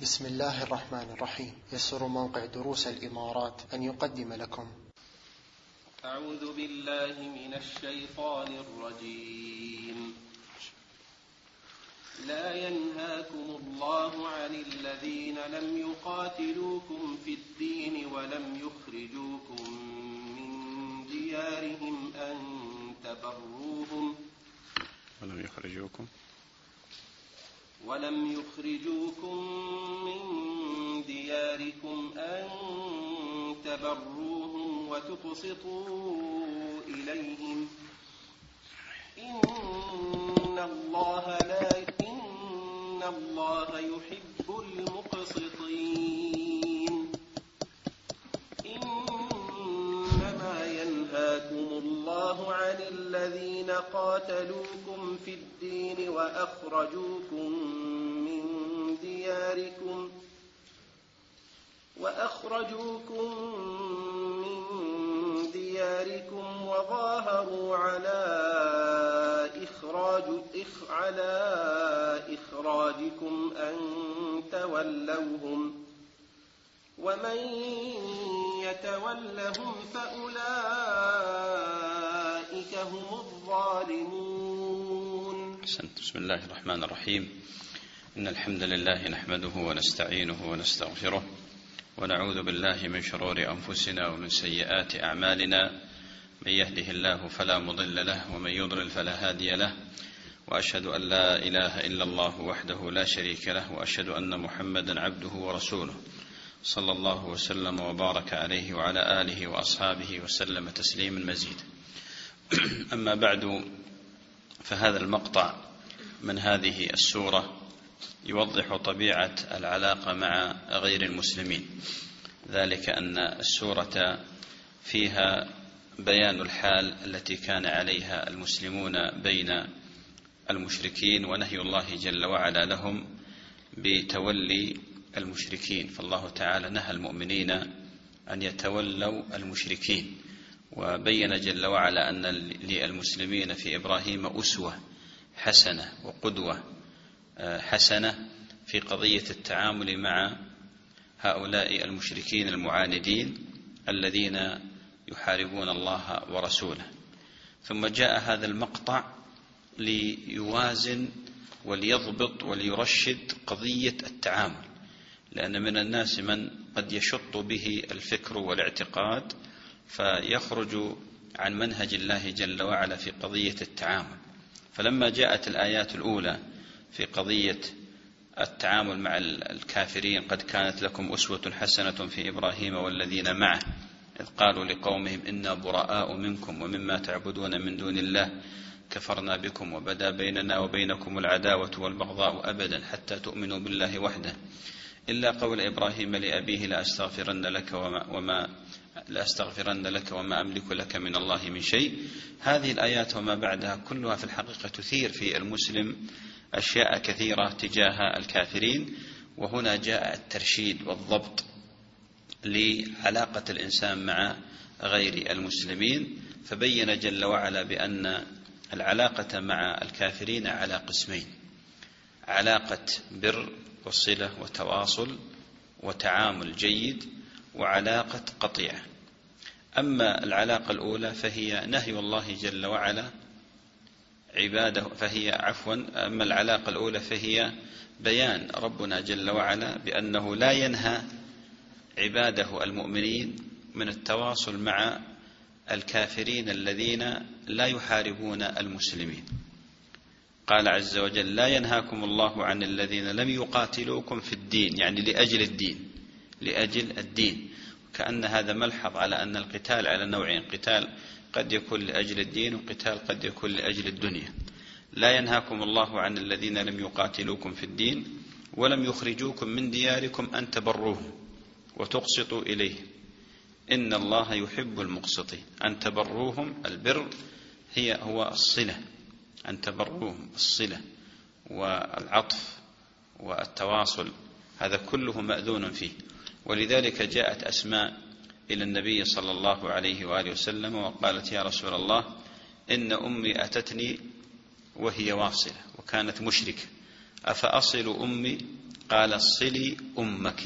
بسم الله الرحمن الرحيم. يسر موقع دروس الإمارات أن يقدم لكم. أعوذ بالله من الشيطان الرجيم. لا ينهاكم الله عن الذين لم يقاتلوكم في الدين ولم يخرجوكم من ديارهم أن تبروهم. ولم يخرجوكم. ولم يخرجوكم من دياركم أن تبروهم وتقسطوا إليهم. إن الله لا إن الله يحب المقسطين. الله عن الذين قاتلوكم في الدين وأخرجوكم من دياركم وأخرجوكم من دياركم وظاهروا على إخراج إخ على إخراجكم أن تولوهم ومن يتولهم فأولئك هم الظالمون. أحسنت. بسم الله الرحمن الرحيم. إن الحمد لله نحمده ونستعينه ونستغفره ونعوذ بالله من شرور أنفسنا ومن سيئات أعمالنا. من يهده الله فلا مضل له ومن يضلل فلا هادي له. وأشهد أن لا إله إلا الله وحده لا شريك له وأشهد أن محمدا عبده ورسوله. صلى الله وسلم وبارك عليه وعلى آله وأصحابه وسلم تسليما مزيدا. أما بعد فهذا المقطع من هذه السورة يوضح طبيعة العلاقة مع غير المسلمين. ذلك أن السورة فيها بيان الحال التي كان عليها المسلمون بين المشركين ونهي الله جل وعلا لهم بتولي المشركين. فالله تعالى نهى المؤمنين أن يتولوا المشركين. وبين جل وعلا أن للمسلمين في إبراهيم أسوة حسنة وقدوة حسنة في قضية التعامل مع هؤلاء المشركين المعاندين الذين يحاربون الله ورسوله. ثم جاء هذا المقطع ليوازن وليضبط وليرشد قضية التعامل لأن من الناس من قد يشط به الفكر والاعتقاد فيخرج عن منهج الله جل وعلا في قضية التعامل. فلما جاءت الآيات الأولى في قضية التعامل مع الكافرين قد كانت لكم أسوة حسنة في إبراهيم والذين معه إذ قالوا لقومهم إنا براء منكم ومما تعبدون من دون الله كفرنا بكم وبدا بيننا وبينكم العداوة والبغضاء أبدا حتى تؤمنوا بالله وحده. إلا قول إبراهيم لأبيه لأستغفرن لك وما, وما لأستغفرن لك وما أملك لك من الله من شيء. هذه الآيات وما بعدها كلها في الحقيقة تثير في المسلم أشياء كثيرة تجاه الكافرين. وهنا جاء الترشيد والضبط لعلاقة الإنسان مع غير المسلمين. فبين جل وعلا بأن العلاقة مع الكافرين على قسمين علاقة بر وصلة وتواصل وتعامل جيد وعلاقة قطيعة. أما العلاقة الأولى فهي نهي الله جل وعلا عباده فهي عفوا. أما العلاقة الأولى فهي بيان ربنا جل وعلا بأنه لا ينهى عباده المؤمنين من التواصل مع الكافرين الذين لا يحاربون المسلمين. قال عز وجل لا ينهاكم الله عن الذين لم يقاتلوكم في الدين يعني لأجل الدين لأجل الدين. كأن هذا ملحظ على أن القتال على نوعين قتال قد يكون لأجل الدين وقتال قد يكون لأجل الدنيا. لا ينهاكم الله عن الذين لم يقاتلوكم في الدين ولم يخرجوكم من دياركم أن تبروهم وتقسطوا إليهم إن الله يحب المقسطين. أن تبروهم البر هي هو الصلة. أن تبروهم الصلة والعطف والتواصل. هذا كله مأذون فيه. ولذلك جاءت أسماء إلى النبي صلى الله عليه وآله وسلم وقالت يا رسول الله إن أمي أتتني وهي واصلة وكانت مشركة. أفأصل أمي؟ قال صلي أمك.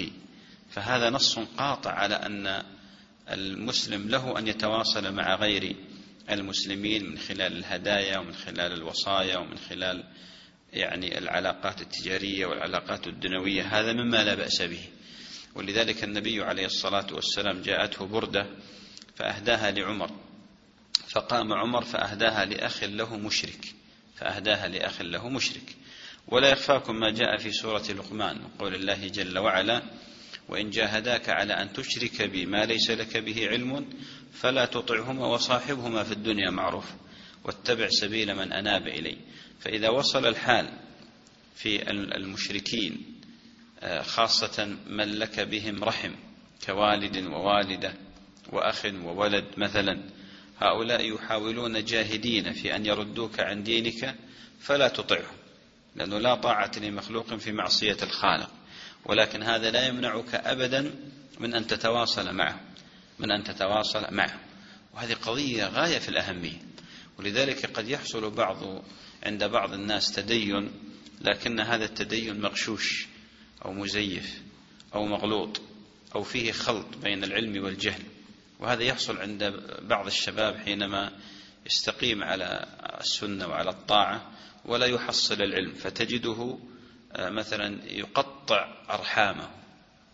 فهذا نص قاطع على أن المسلم له أن يتواصل مع غير المسلمين من خلال الهدايا ومن خلال الوصايا ومن خلال يعني العلاقات التجارية والعلاقات الدنوية هذا مما لا بأس به. ولذلك النبي عليه الصلاة والسلام جاءته بردة فأهداها لعمر. فقام عمر فأهداها لأخ له مشرك. فأهداها لأخ له مشرك. ولا يخفاكم ما جاء في سورة لقمان قول الله جل وعلا وإن جاهداك على أن تشرك بي ما ليس لك به علم فلا تطعهما وصاحبهما في الدنيا معروف واتبع سبيل من أناب إلي فإذا وصل الحال في المشركين خاصة من لك بهم رحم كوالد ووالدة وأخ وولد مثلا. هؤلاء يحاولون جاهدين في أن يردوك عن دينك فلا تطعهم لأنه لا طاعة لمخلوق في معصية الخالق. ولكن هذا لا يمنعك أبدا من أن تتواصل معه من أن تتواصل معه. وهذه قضية غاية في الأهمية. ولذلك قد يحصل بعض عند بعض الناس تدين لكن هذا التدين مغشوش. أو مزيف أو مغلوط أو فيه خلط بين العلم والجهل. وهذا يحصل عند بعض الشباب حينما يستقيم على السنة وعلى الطاعة ولا يحصل العلم فتجده آه، مثلا يقطع أرحامه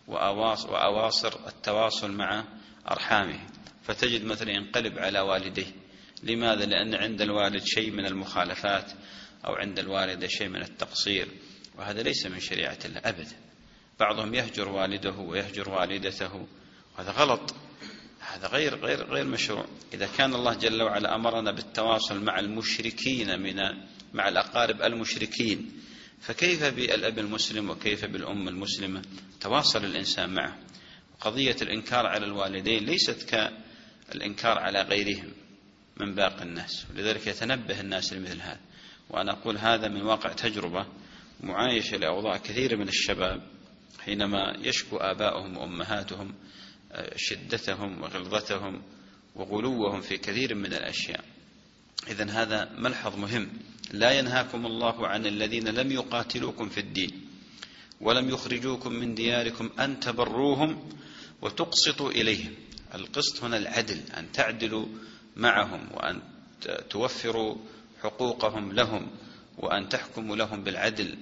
وأواصر التواصل مع أرحامه. فتجد مثلا ينقلب على والديه لماذا؟ لأن عند الوالد شيء من المخالفات أو عند الوالدة شيء من التقصير. وهذا ليس من شريعة الله أبدا بعضهم يهجر والده ويهجر والدته وهذا غلط. هذا غير غير غير مشروع. إذا كان الله جل وعلا أمرنا بالتواصل مع المشركين من مع الأقارب المشركين فكيف بالأب المسلم وكيف بالأم المسلمة؟ تواصل الإنسان معه. قضية الإنكار على الوالدين ليست كالإنكار على غيرهم من باقي الناس ولذلك يتنبه الناس لمثل هذا. وأنا أقول هذا من واقع تجربة معايشة لأوضاع كثير من الشباب حينما يشكو آباؤهم وأمهاتهم آه، شدتهم وغلظتهم وغلوهم في كثير من الأشياء. إذا هذا ملحظ مهم. لا ينهاكم الله عن الذين لم يقاتلوكم في الدين ولم يخرجوكم من دياركم أن تبروهم وتقسطوا إليهم. القسط هنا العدل أن تعدلوا معهم وأن توفروا حقوقهم لهم وأن تحكموا لهم بالعدل.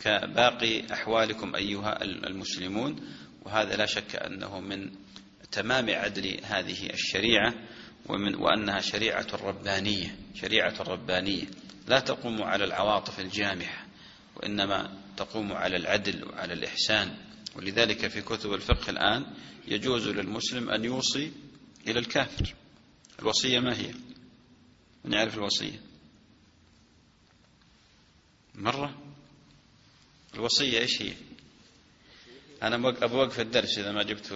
كباقي أحوالكم أيها المسلمون وهذا لا شك أنه من تمام عدل هذه الشريعة ومن وأنها شريعة ربانية شريعة ربانية. لا تقوم على العواطف الجامحة وإنما تقوم على العدل وعلى الإحسان. ولذلك في كتب الفقه الآن يجوز للمسلم أن يوصي إلى الكافر. الوصية ما هي؟ من يعرف الوصية؟ مرة. الوصية إيش هي؟ أنا أبغى أوقف الدرس إذا ما جبت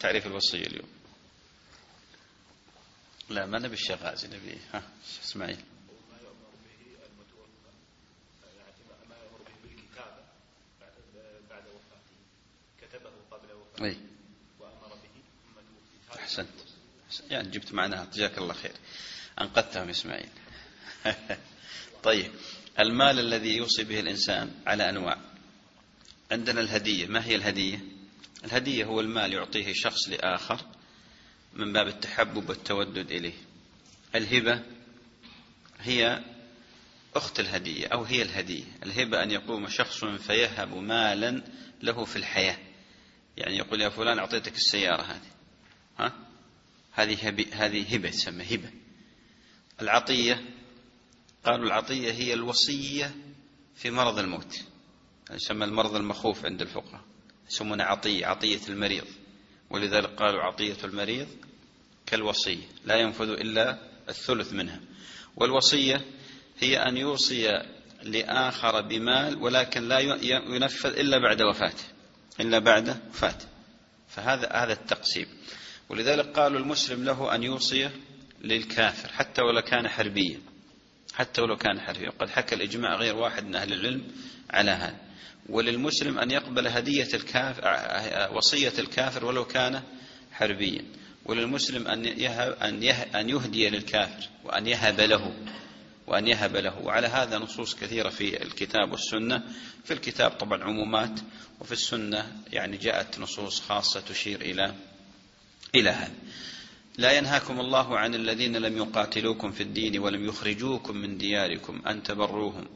تعريف الوصية اليوم. لا ما نبي الشغازي نبي ها اسمعي أي. أحسنت. يعني جبت معناها جزاك الله خير. أنقذتهم إسماعيل. طيب. المال الذي يوصي به الإنسان على أنواع. عندنا الهدية. ما هي الهدية؟ الهدية هو المال يعطيه شخص لآخر من باب التحبب والتودد إليه. الهبة هي أخت الهدية أو هي الهدية. الهبة أن يقوم شخص فيهب مالا له في الحياة. يعني يقول يا فلان أعطيتك السيارة هذه. ها؟ هذه هبي هذه هبة تسمى هبة. العطية قالوا العطية هي الوصية في مرض الموت. يسمى المرض المخوف عند الفقهاء يسمونه عطية عطية المريض. ولذلك قالوا عطية المريض كالوصية لا ينفذ إلا الثلث منها. والوصية هي أن يوصي لآخر بمال ولكن لا ينفذ إلا بعد وفاته إلا بعد وفاته. فهذا هذا التقسيم. ولذلك قالوا المسلم له أن يوصي للكافر حتى ولو كان حربيا حتى ولو كان حربيا. وقد حكى الإجماع غير واحد من أهل العلم على هذا. وللمسلم أن يقبل هدية الكافر وصية الكافر ولو كان حربيا. وللمسلم أن يهب أن أن يهدي للكافر وأن يهب له وأن يهب له. وعلى هذا نصوص كثيرة في الكتاب والسنة. في الكتاب طبعا عمومات وفي السنة يعني جاءت نصوص خاصة تشير إلى إلى هذا. لا ينهاكم الله عن الذين لم يقاتلوكم في الدين ولم يخرجوكم من دياركم أن تبروهم.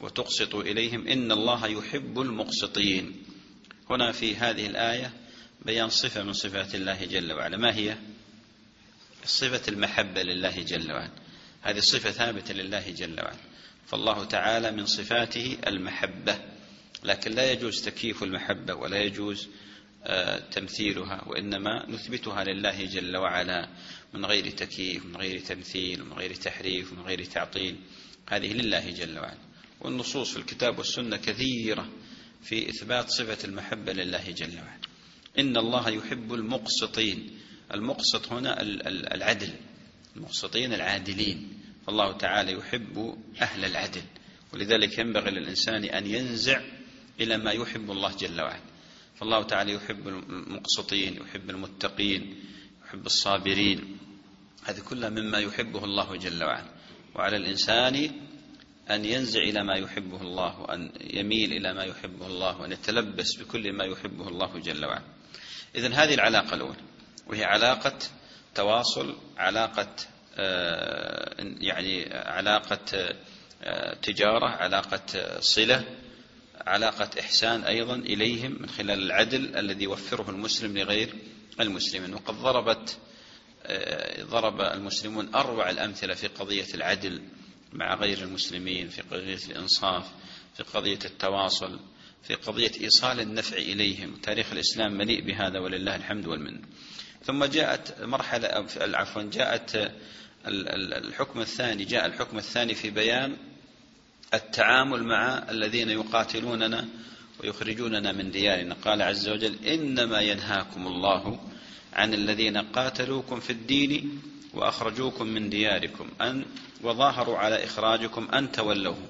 وتقسطوا إليهم إن الله يحب المقسطين. هنا في هذه الآية بيان صفة من صفات الله جل وعلا. ما هي؟ صفة المحبة لله جل وعلا. هذه صفة ثابتة لله جل وعلا. فالله تعالى من صفاته المحبة. لكن لا يجوز تكييف المحبة ولا يجوز آه، تمثيلها وإنما نثبتها لله جل وعلا من غير تكييف من غير تمثيل من غير تحريف من غير تعطيل. هذه لله جل وعلا. والنصوص في الكتاب والسنة كثيرة في إثبات صفة المحبة لله جل وعلا. إن الله يحب المقسطين. المقسط هنا العدل. المقسطين العادلين. فالله تعالى يحب أهل العدل. ولذلك ينبغي للإنسان أن ينزع إلى ما يحب الله جل وعلا. فالله تعالى يحب المقسطين يحب المتقين يحب الصابرين. هذه كلها مما يحبه الله جل وعلا. وعلى الإنسان أن ينزع إلى ما يحبه الله وأن يميل إلى ما يحبه الله وأن يتلبس بكل ما يحبه الله جل وعلا. إذن هذه العلاقة الأولى وهي علاقة تواصل علاقة آه، يعني علاقة آه، تجارة علاقة صلة علاقة إحسان أيضا إليهم من خلال العدل الذي يوفره المسلم لغير المسلمين وقد ضربت آه، ضرب المسلمون أروع الأمثلة في قضية العدل مع غير المسلمين في قضية الإنصاف في قضية التواصل في قضية إيصال النفع إليهم. تاريخ الإسلام مليء بهذا ولله الحمد والمن ثم جاءت مرحلة عفوا جاءت الحكم الثاني جاء الحكم الثاني في بيان التعامل مع الذين يقاتلوننا ويخرجوننا من ديارنا. قال عز وجل إنما ينهاكم الله عن الذين قاتلوكم في الدين وأخرجوكم من دياركم. أن وظاهروا على إخراجكم أن تولوهم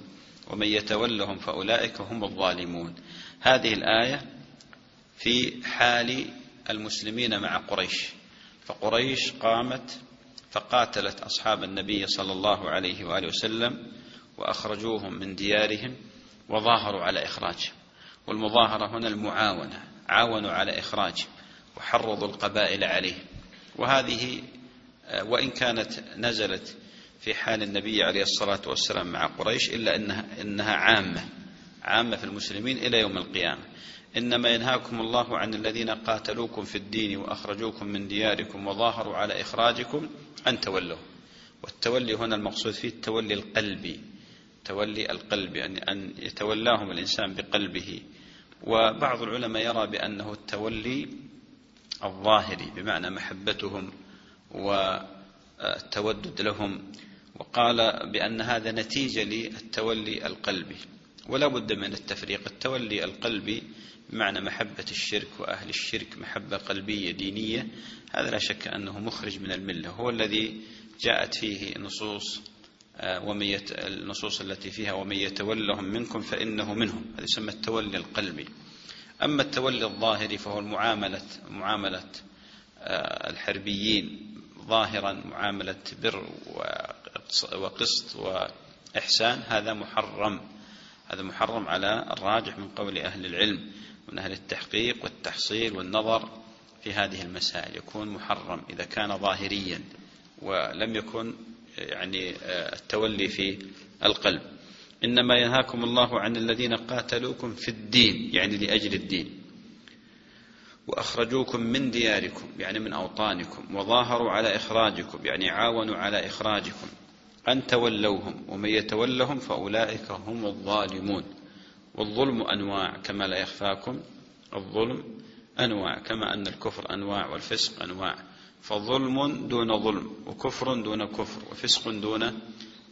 ومن يتولهم فأولئك هم الظالمون. هذه الآية في حال المسلمين مع قريش. فقريش قامت فقاتلت أصحاب النبي صلى الله عليه وآله وسلم وأخرجوهم من ديارهم وظاهروا على إخراجهم. والمظاهرة هنا المعاونة عاونوا على إخراجهم وحرضوا القبائل عليه وهذه وإن كانت نزلت في حال النبي عليه الصلاة والسلام مع قريش إلا إنها, إنها عامة عامة في المسلمين إلى يوم القيامة. إنما ينهاكم الله عن الذين قاتلوكم في الدين وأخرجوكم من دياركم وظاهروا على إخراجكم أن تولوا. والتولي هنا المقصود فيه التولي القلبي تولي القلب يعني أن يتولاهم الإنسان بقلبه. وبعض العلماء يرى بأنه التولي الظاهري بمعنى محبتهم والتودد لهم وقال بأن هذا نتيجة للتولي القلبي. ولا بد من التفريق. التولي القلبي بمعنى محبة الشرك وأهل الشرك محبة قلبية دينية. هذا لا شك أنه مخرج من الملة. هو الذي جاءت فيه نصوص آه، ومن النصوص التي فيها ومن يتولهم منكم فإنه منهم. هذا يسمى التولي القلبي. أما التولي الظاهري فهو المعاملة معاملة آه، الحربيين. ظاهرا معاملة بر وقسط وإحسان هذا محرم. هذا محرم على الراجح من قول أهل العلم من أهل التحقيق والتحصيل والنظر في هذه المسائل. يكون محرم إذا كان ظاهريا ولم يكن يعني آه، التولي في القلب. إنما ينهاكم الله عن الذين قاتلوكم في الدين يعني لأجل الدين. وأخرجوكم من دياركم يعني من أوطانكم وظاهروا على إخراجكم يعني عاونوا على إخراجكم. أن تولوهم ومن يتولهم فأولئك هم الظالمون. والظلم أنواع كما لا يخفاكم الظلم أنواع كما أن الكفر أنواع والفسق أنواع. فظلم دون ظلم وكفر دون كفر وفسق دون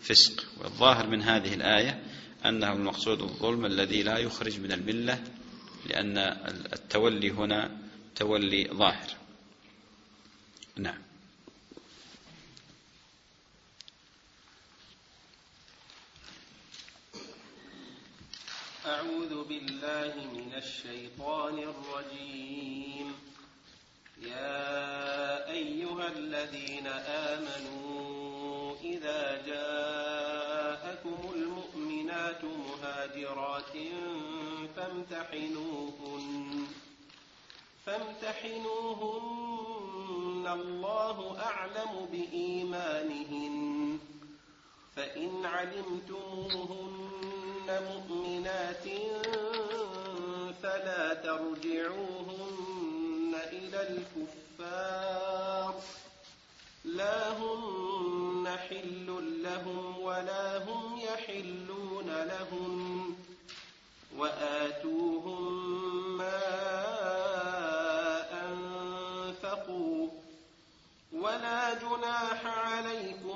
فسق. والظاهر من هذه الآية أنه المقصود الظلم الذي لا يخرج من الملة لأن التولي هنا تولي ظاهر. نعم. أعوذ بالله من الشيطان الرجيم. يا أيها الذين آمنوا إذا جاءكم المؤمنات مهاجرات فامتحنوهن. فامتحنوهن الله أعلم بإيمانهن. فإن علمتموهن مؤمنات فلا ترجعوهن إلى الكفار لا هن حل لهم ولا هم يحلون لهم وآتوهم ما أنفقوا ولا جناح عليكم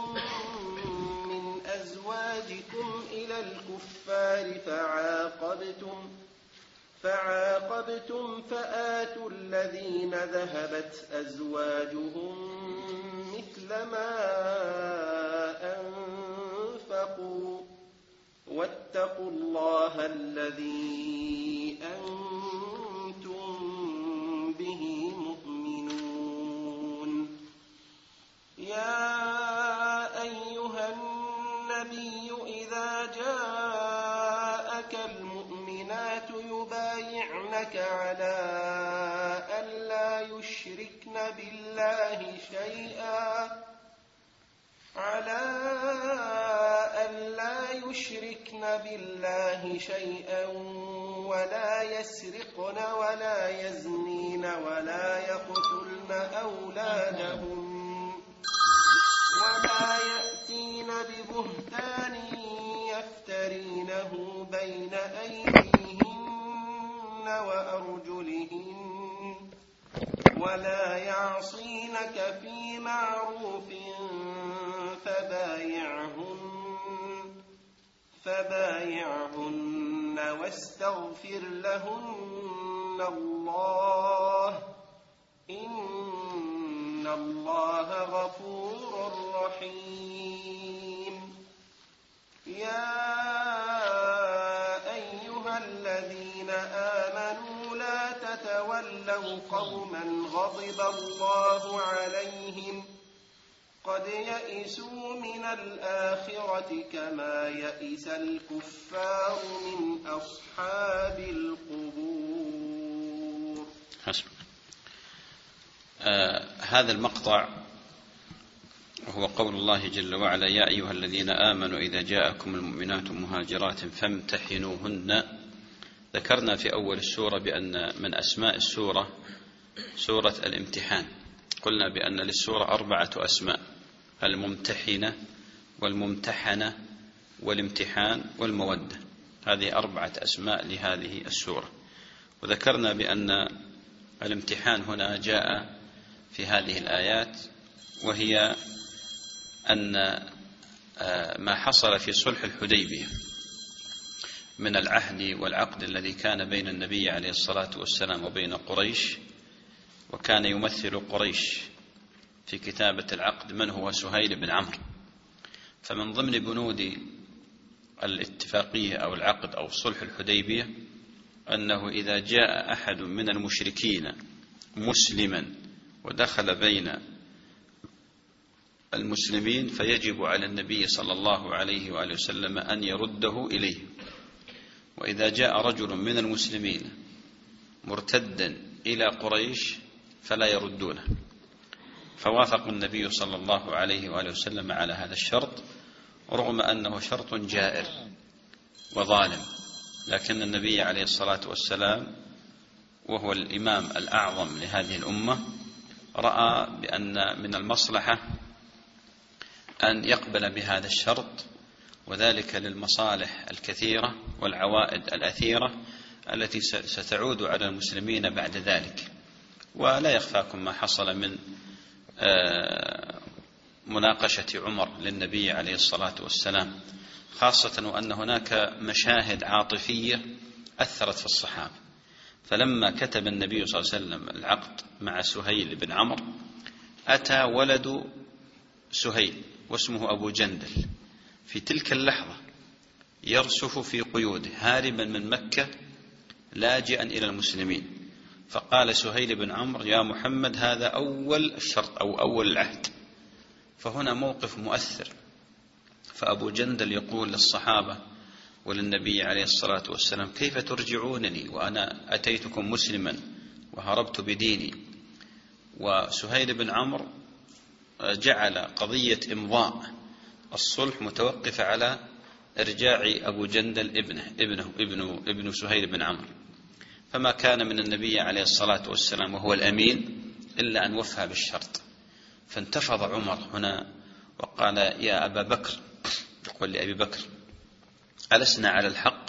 أزواجكم إلى الكفار فعاقبتم فعاقبتم فآتوا الذين ذهبت أزواجهم مثل ما أنفقوا. واتقوا الله الذي أنتم به مؤمنون. يا بالله شيئا. على ألا يشركن بالله شيئا ولا يسرقن ولا يزنين ولا يقتلن أولادهن ولا يأتين ببهتان يفترينه بين أيديهن وأرجلهن. ولا يعصينك في معروف فبايعهن فبايعهن واستغفر لهن الله إن الله غفور رحيم يا قوما غضب الله عليهم قد يئسوا من الآخرة كما يئس الكفار من أصحاب القبور. حسب آه هذا المقطع وهو قول الله جل وعلا يا أيها الذين آمنوا إذا جاءكم المؤمنات مهاجرات فامتحنوهن ذكرنا في أول السورة بأن من أسماء السورة سورة الامتحان. قلنا بأن للسورة أربعة أسماء الممتحنة والممتحنة والامتحان والمودة. هذه أربعة أسماء لهذه السورة. وذكرنا بأن الامتحان هنا جاء في هذه الآيات وهي أن ما حصل في صلح الحديبية. من العهد والعقد الذي كان بين النبي عليه الصلاة والسلام وبين قريش وكان يمثل قريش في كتابة العقد من هو سهيل بن عمرو. فمن ضمن بنود الاتفاقية أو العقد أو صلح الحديبية أنه إذا جاء أحد من المشركين مسلما ودخل بين المسلمين فيجب على النبي صلى الله عليه وآله وسلم أن يرده إليه. وإذا جاء رجل من المسلمين مرتدا إلى قريش فلا يردونه. فوافق النبي صلى الله عليه وآله وسلم على هذا الشرط رغم أنه شرط جائر وظالم. لكن النبي عليه الصلاة والسلام وهو الإمام الأعظم لهذه الأمة رأى بأن من المصلحة أن يقبل بهذا الشرط وذلك للمصالح الكثيرة والعوائد الأثيرة التي ستعود على المسلمين بعد ذلك. ولا يخفاكم ما حصل من آه، مناقشة عمر للنبي عليه الصلاة والسلام خاصة وأن هناك مشاهد عاطفية أثرت في الصحابة. فلما كتب النبي صلى الله عليه وسلم العقد مع سهيل بن عمرو أتى ولد سهيل واسمه أبو جندل. في تلك اللحظة يرسف في قيوده هاربا من مكة لاجئا إلى المسلمين. فقال سهيل بن عمرو يا محمد هذا أول الشرط أو أول العهد. فهنا موقف مؤثر. فأبو جندل يقول للصحابة وللنبي عليه الصلاة والسلام كيف ترجعونني وأنا أتيتكم مسلما وهربت بديني؟ وسهيل بن عمرو جعل قضية إمضاء الصلح متوقفة على إرجاع أبو جندل ابنه ابنه ابن ابن سهيل بن عمرو. فما كان من النبي عليه الصلاة والسلام وهو الأمين إلا أن وفى بالشرط. فانتفض عمر هنا وقال يا أبا بكر يقول لأبي بكر ألسنا على الحق؟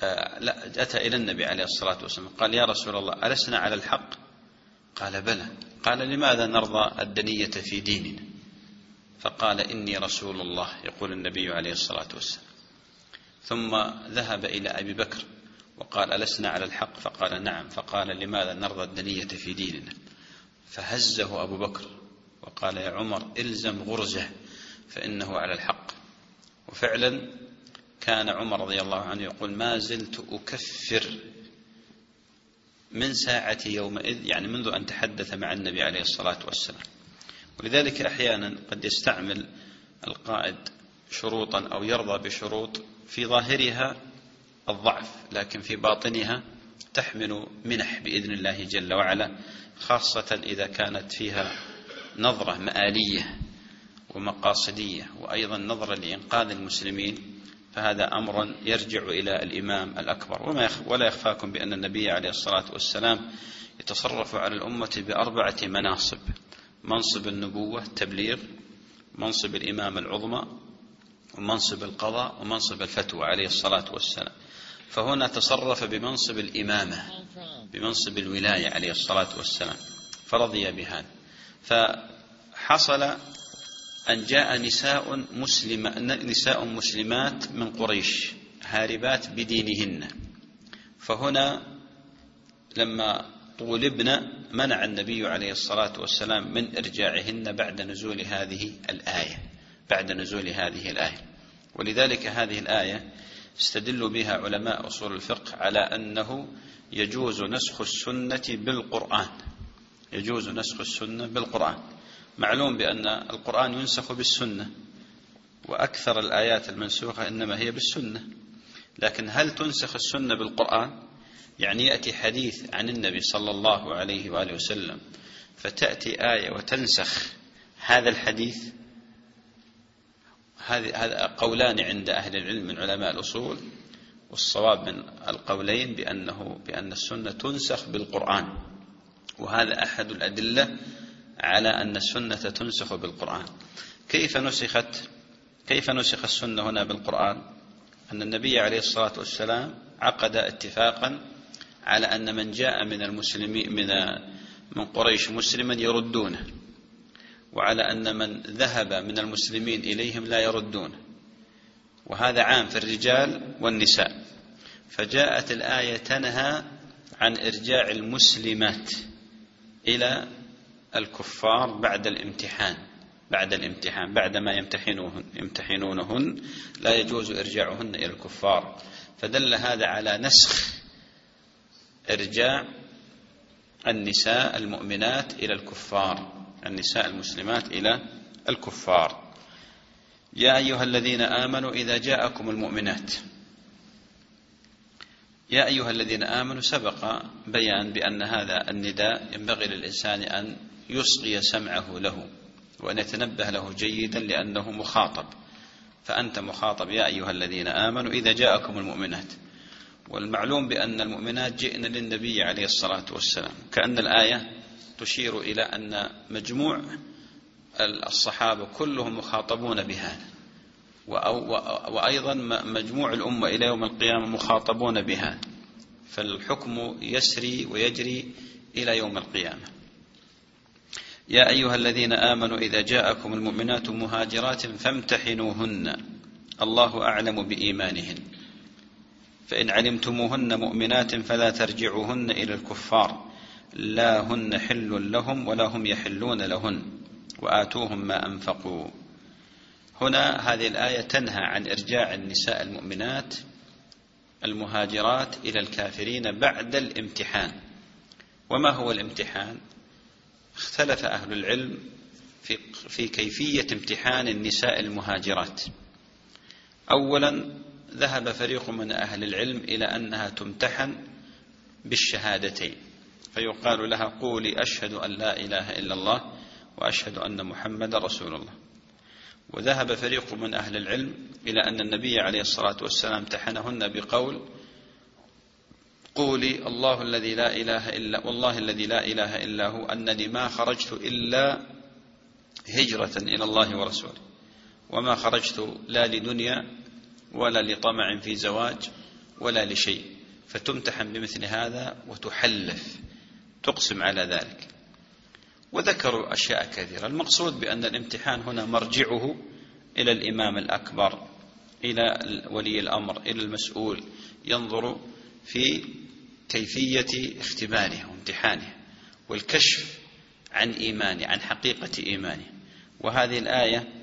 آه لا أتى إلى النبي عليه الصلاة والسلام. قال يا رسول الله ألسنا على الحق؟ قال بلى. قال لماذا نرضى الدنية في ديننا؟ فقال إني رسول الله يقول النبي عليه الصلاة والسلام. ثم ذهب إلى أبي بكر وقال ألسنا على الحق؟ فقال نعم. فقال لماذا نرضى الدنية في ديننا؟ فهزه أبو بكر وقال يا عمر إلزم غرزه فإنه على الحق. وفعلا كان عمر رضي الله عنه يقول ما زلت أكفر من ساعة يومئذ يعني منذ أن تحدث مع النبي عليه الصلاة والسلام. ولذلك أحيانا قد يستعمل القائد شروطا أو يرضى بشروط في ظاهرها الضعف لكن في باطنها تحمل منح بإذن الله جل وعلا خاصة إذا كانت فيها نظرة مآلية ومقاصدية وأيضا نظرة لإنقاذ المسلمين فهذا أمر يرجع إلى الإمام الأكبر. وما ولا يخفاكم بأن النبي عليه الصلاة والسلام يتصرف على الأمة بأربعة مناصب. منصب النبوة التبليغ منصب الامامه العظمى ومنصب القضاء ومنصب الفتوى عليه الصلاة والسلام. فهنا تصرف بمنصب الإمامة بمنصب الولاية عليه الصلاة والسلام. فرضي بهذا. فحصل أن جاء نساء مسلمة نساء مسلمات من قريش هاربات بدينهن. فهنا لما طولبن منع النبي عليه الصلاة والسلام من إرجاعهن بعد نزول هذه الآية بعد نزول هذه الآية. ولذلك هذه الآية استدل بها علماء أصول الفقه على أنه يجوز نسخ السنة بالقرآن. يجوز نسخ السنة بالقرآن. معلوم بأن القرآن ينسخ بالسنة وأكثر الآيات المنسوخة إنما هي بالسنة. لكن هل تنسخ السنة بالقرآن؟ يعني يأتي حديث عن النبي صلى الله عليه وآله وسلم فتأتي آية وتنسخ هذا الحديث. هذا قولان عند أهل العلم من علماء الأصول والصواب من القولين بأنه بأن السنة تنسخ بالقرآن وهذا أحد الأدلة على أن السنة تنسخ بالقرآن. كيف نسخت كيف نسخ السنة هنا بالقرآن؟ أن النبي عليه الصلاة والسلام عقد اتفاقا على أن من جاء من المسلمين من من قريش مسلما يردونه وعلى أن من ذهب من المسلمين إليهم لا يردون وهذا عام في الرجال والنساء. فجاءت الآية تنهى عن إرجاع المسلمات إلى الكفار بعد الامتحان بعد الامتحان بعدما يمتحنوهن يمتحنونهن لا يجوز إرجاعهن إلى الكفار. فدل هذا على نسخ إرجاع النساء المؤمنات إلى الكفار النساء المسلمات إلى الكفار. يا أيها الذين آمنوا إذا جاءكم المؤمنات. يا أيها الذين آمنوا سبق بيان بأن هذا النداء ينبغي للإنسان أن يصغي سمعه له وأن يتنبه له جيدا لأنه مخاطب. فأنت مخاطب يا أيها الذين آمنوا إذا جاءكم المؤمنات. والمعلوم بأن المؤمنات جئن للنبي عليه الصلاة والسلام. كأن الآية تشير إلى أن مجموع الصحابة كلهم مخاطبون بهذا. وأيضا مجموع الأمة إلى يوم القيامة مخاطبون بها فالحكم يسري ويجري إلى يوم القيامة. يا أيها الذين آمنوا إذا جاءكم المؤمنات مهاجرات فامتحنوهن. الله أعلم بإيمانهن. فإن علمتموهن مؤمنات فلا ترجعوهن إلى الكفار. لا هن حل لهم ولا هم يحلون لهن وآتوهم ما أنفقوا. هنا هذه الآية تنهى عن إرجاع النساء المؤمنات المهاجرات إلى الكافرين بعد الامتحان. وما هو الامتحان؟ اختلف أهل العلم في, في كيفية امتحان النساء المهاجرات. أولا ذهب فريق من أهل العلم إلى أنها تمتحن بالشهادتين. فيقال لها قولي أشهد أن لا إله إلا الله وأشهد أن محمد رسول الله. وذهب فريق من أهل العلم إلى أن النبي عليه الصلاة والسلام امتحنهن بقول قولي الله الذي لا إله إلا والله الذي لا إله إلا هو أنني ما خرجت إلا هجرة إلى الله ورسوله. وما خرجت لا لدنيا ولا لطمع في زواج ولا لشيء فتمتحن بمثل هذا وتحلف تقسم على ذلك. وذكروا أشياء كثيرة المقصود بأن الامتحان هنا مرجعه إلى الإمام الأكبر إلى ولي الأمر إلى المسؤول ينظر في كيفية اختباره وامتحانه والكشف عن إيمانه عن حقيقة إيمانه. وهذه الآية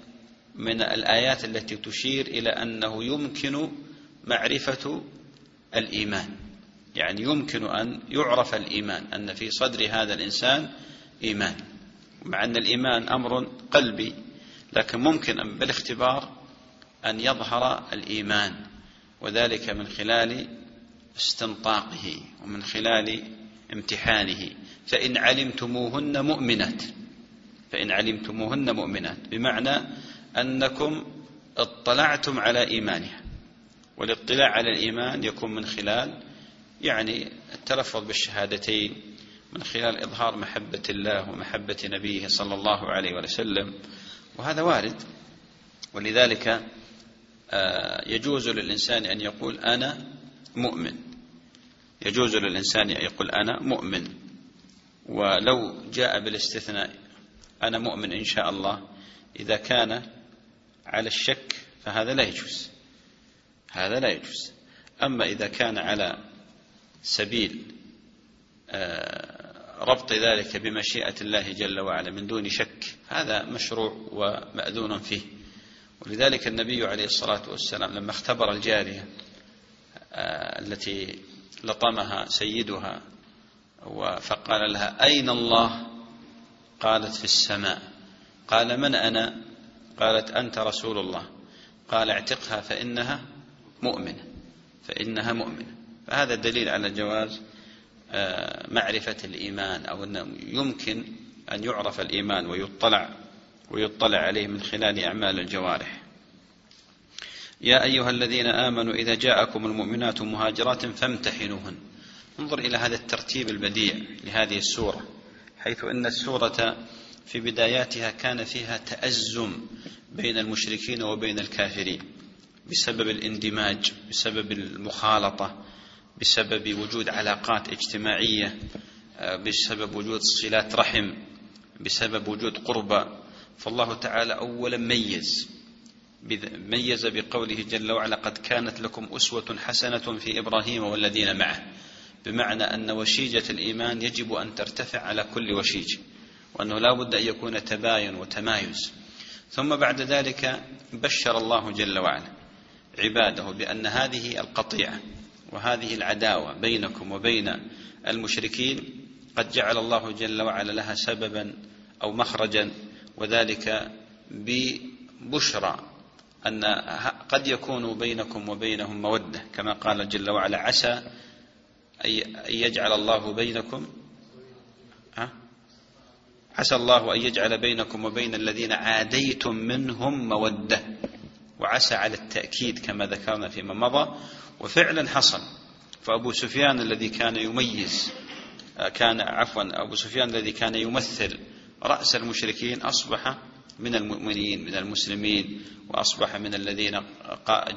من الآيات التي تشير إلى أنه يمكن معرفة الإيمان. يعني يمكن أن يعرف الإيمان أن في صدر هذا الإنسان إيمان. مع أن الإيمان أمر قلبي لكن ممكن بالاختبار أن يظهر الإيمان وذلك من خلال استنطاقه ومن خلال امتحانه. فإن علمتموهن مؤمنات فإن علمتموهن مؤمنات. بمعنى أنكم اطلعتم على إيمانها والاطلاع على الإيمان يكون من خلال يعني التلفظ بالشهادتين من خلال إظهار محبة الله ومحبة نبيه صلى الله عليه وسلم وهذا وارد. ولذلك آه، يجوز للإنسان أن يقول أنا مؤمن. يجوز للإنسان أن يقول أنا مؤمن. ولو جاء بالاستثناء أنا مؤمن إن شاء الله. إذا كان على الشك فهذا لا يجوز. هذا لا يجوز. أما إذا كان على سبيل آه، ربط ذلك بمشيئة الله جل وعلا من دون شك هذا مشروع ومأذون فيه. ولذلك النبي عليه الصلاة والسلام لما اختبر الجارية آه، التي لطمها سيدها فقال لها أين الله؟ قالت في السماء. قال من أنا؟ قالت أنت رسول الله. قال اعتقها فإنها مؤمنة. فإنها مؤمنة. فهذا دليل على جواز آه، معرفة الإيمان أو أنه يمكن أن يعرف الإيمان ويطلع ويطلع عليه من خلال أعمال الجوارح. يا أيها الذين آمنوا إذا جاءكم المؤمنات مهاجرات فامتحنوهن. انظر إلى هذا الترتيب البديع لهذه السورة حيث أن السورة في بداياتها كان فيها تأزم بين المشركين وبين الكافرين بسبب الاندماج بسبب المخالطة بسبب وجود علاقات اجتماعية بسبب وجود صلات رحم بسبب وجود قربى فالله تعالى أولا ميز ميز بقوله جل وعلا قد كانت لكم أسوة حسنة في إبراهيم والذين معه بمعنى أن وشيجة الإيمان يجب أن ترتفع على كل وشيج. وأنه لا بد أن يكون تباين وتمايز. ثم بعد ذلك بشر الله جل وعلا عباده بأن هذه القطيعة وهذه العداوة بينكم وبين المشركين قد جعل الله جل وعلا لها سببا أو مخرجا وذلك ببشرى أن قد يكون بينكم وبينهم مودة كما قال جل وعلا عسى أن يجعل الله بينكم عسى الله أن يجعل بينكم وبين الذين عاديتم منهم مودة وعسى على التأكيد كما ذكرنا فيما مضى. وفعلا حصل. فأبو سفيان الذي كان يميز كان عفوا أبو سفيان الذي كان يمثل رأس المشركين أصبح من المؤمنين من المسلمين وأصبح من الذين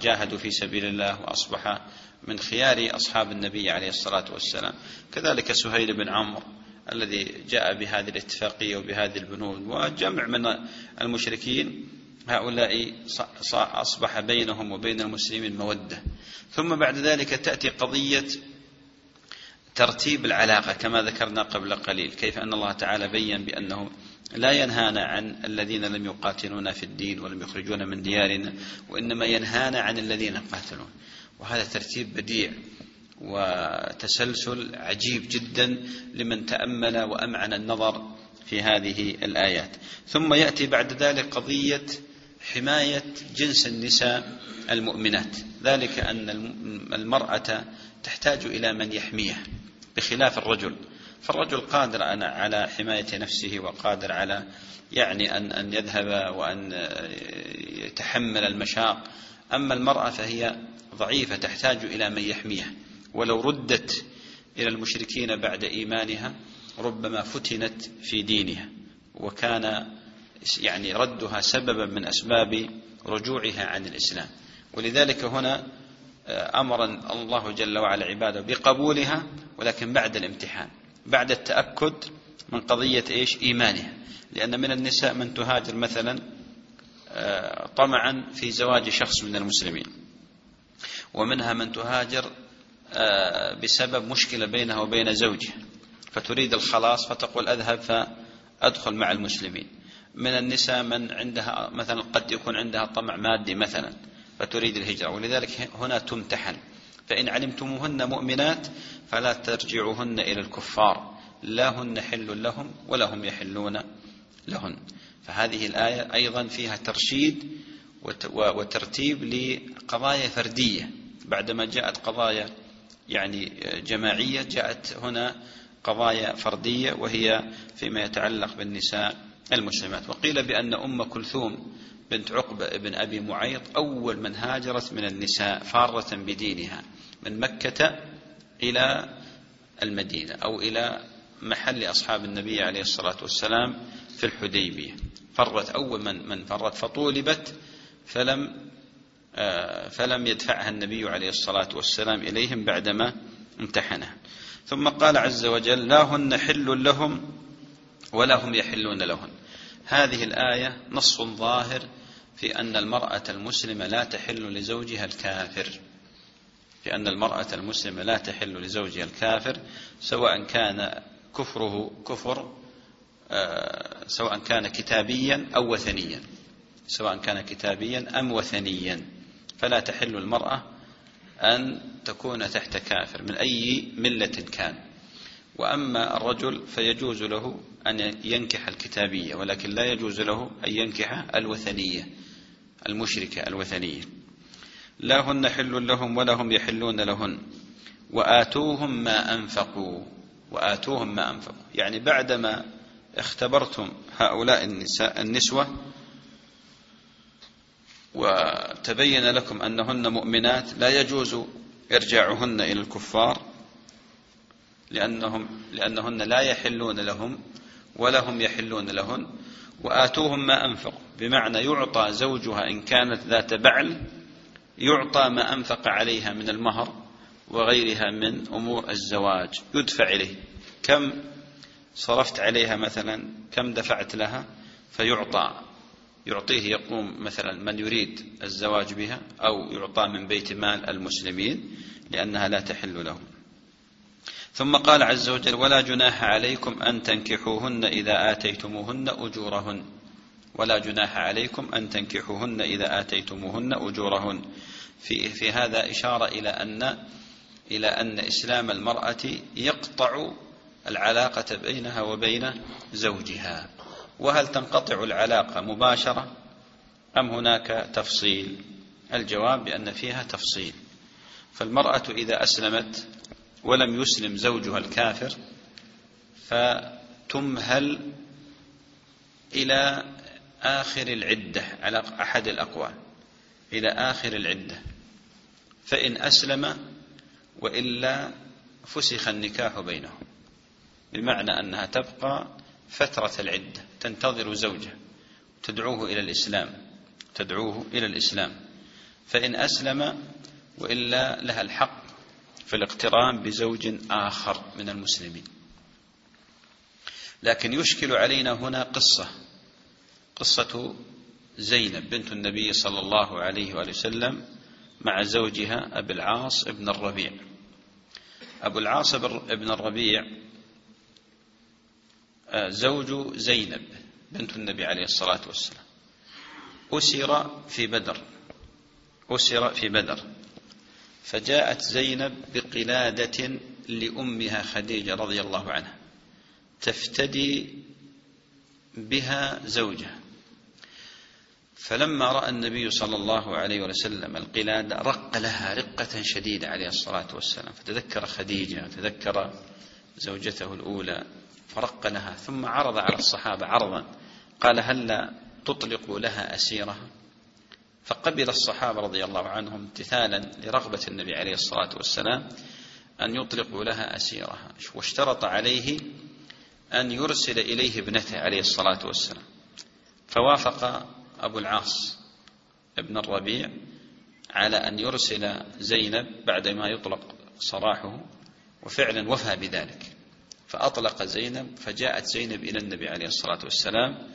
جاهدوا في سبيل الله وأصبح من خيار أصحاب النبي عليه الصلاة والسلام. كذلك سهيل بن عمرو الذي جاء بهذه الاتفاقية وبهذه البنود وجمع من المشركين هؤلاء أصبح بينهم وبين المسلمين مودة. ثم بعد ذلك تأتي قضية ترتيب العلاقة كما ذكرنا قبل قليل كيف أن الله تعالى بين بأنه لا ينهانا عن الذين لم يقاتلونا في الدين ولم يخرجونا من ديارنا وإنما ينهانا عن الذين قاتلون وهذا ترتيب بديع. وتسلسل عجيب جدا لمن تأمل وأمعن النظر في هذه الآيات. ثم يأتي بعد ذلك قضية حماية جنس النساء المؤمنات. ذلك أن المرأة تحتاج إلى من يحميها بخلاف الرجل. فالرجل قادر على حماية نفسه وقادر على يعني أن أن يذهب وأن يتحمل المشاق. أما المرأة فهي ضعيفة تحتاج إلى من يحميها ولو ردت إلى المشركين بعد إيمانها ربما فتنت في دينها وكان يعني ردها سببا من أسباب رجوعها عن الإسلام. ولذلك هنا آه، أمر الله جل وعلا عباده بقبولها ولكن بعد الامتحان بعد التأكد من قضية إيش؟ إيمانها. لأن من النساء من تهاجر مثلا آه، طمعا في زواج شخص من المسلمين ومنها من تهاجر بسبب مشكلة بينها وبين زوجها. فتريد الخلاص فتقول أذهب فأدخل مع المسلمين. من النساء من عندها مثلا قد يكون عندها طمع مادي مثلا فتريد الهجرة. ولذلك هنا تمتحن. فإن علمتموهن مؤمنات فلا ترجعوهن إلى الكفار. لا هن حل لهم ولا هم يحلون لهن. فهذه الآية أيضا فيها ترشيد وترتيب لقضايا فردية. بعدما جاءت قضايا يعني جماعية جاءت هنا قضايا فردية وهي فيما يتعلق بالنساء المسلمات. وقيل بأن أم كلثوم بنت عقبة بن أبي معيط أول من هاجرت من النساء فارة بدينها من مكة إلى المدينة أو إلى محل أصحاب النبي عليه الصلاة والسلام في الحديبية. فرت أول من من فرت فطولبت فلم فلم يدفعها النبي عليه الصلاة والسلام إليهم بعدما امتحنها. ثم قال عز وجل لا هن حل لهم ولا هم يحلون لهن. هذه الآية نص ظاهر في أن المرأة المسلمة لا تحل لزوجها الكافر. في أن المرأة المسلمة لا تحل لزوجها الكافر سواء كان كفره كفر آه، سواء كان كتابيا أو وثنيا. سواء كان كتابيا أم وثنيا. فلا تحل المرأة أن تكون تحت كافر من أي ملة كان. وأما الرجل فيجوز له أن ينكح الكتابية ولكن لا يجوز له أن ينكح الوثنية المشركة الوثنية. لا هن حل لهم ولا هم يحلون لهن. وآتوهم ما أنفقوا وآتوهم ما أنفقوا. يعني بعدما اختبرتم هؤلاء النساء النسوة وتبين لكم أنهن مؤمنات لا يجوز إرجاعهن إلى الكفار لأنهم لأنهن لا يحلون لهم ولا هم يحلون لهن وآتوهم ما أنفقوا. بمعنى يعطى زوجها إن كانت ذات بعل يعطى ما أنفق عليها من المهر وغيرها من أمور الزواج. يدفع إليه. كم صرفت عليها مثلا كم دفعت لها؟ فيعطى يعطيه يقوم مثلا من يريد الزواج بها أو يعطى من بيت مال المسلمين لأنها لا تحل لهم. ثم قال عز وجل ولا جناح عليكم أن تنكحوهن إذا آتيتموهن أجورهن. ولا جناح عليكم أن تنكحوهن إذا آتيتموهن أجورهن. في, في هذا إشارة إلى أن إلى أن إسلام المرأة يقطع العلاقة بينها وبين زوجها. وهل تنقطع العلاقة مباشرة أم هناك تفصيل؟ الجواب بأن فيها تفصيل. فالمرأة إذا أسلمت ولم يسلم زوجها الكافر فتمهل إلى آخر العدة على أحد الأقوال. إلى آخر العدة. فإن أسلم وإلا فسخ النكاح بينهم. بمعنى أنها تبقى فترة العدة تنتظر زوجها تدعوه إلى الإسلام تدعوه إلى الإسلام. فإن أسلم وإلا لها الحق في الاقتران بزوج آخر من المسلمين. لكن يشكل علينا هنا قصة قصة زينب بنت النبي صلى الله عليه وآله وسلم مع زوجها أبي العاص ابن الربيع. أبو العاص ابن الربيع زوج زينب بنت النبي عليه الصلاة والسلام. أسر في بدر. أسر في بدر. فجاءت زينب بقلادة لأمها خديجة رضي الله عنها. تفتدي بها زوجها. فلما رأى النبي صلى الله عليه وسلم القلادة رق لها رقة شديدة عليه الصلاة والسلام. فتذكر خديجة وتذكر زوجته الأولى. فرق لها ثم عرض على الصحابة عرضا قال هلا تطلق لها اسيرها فقبل الصحابة رضي الله عنهم امتثالا لرغبة النبي عليه الصلاة والسلام أن يطلقوا لها اسيرها واشترط عليه أن يرسل إليه ابنته عليه الصلاة والسلام. فوافق أبو العاص ابن الربيع على أن يرسل زينب بعدما يطلق سراحه وفعلا وفى بذلك. فأطلق زينب فجاءت زينب إلى النبي عليه الصلاة والسلام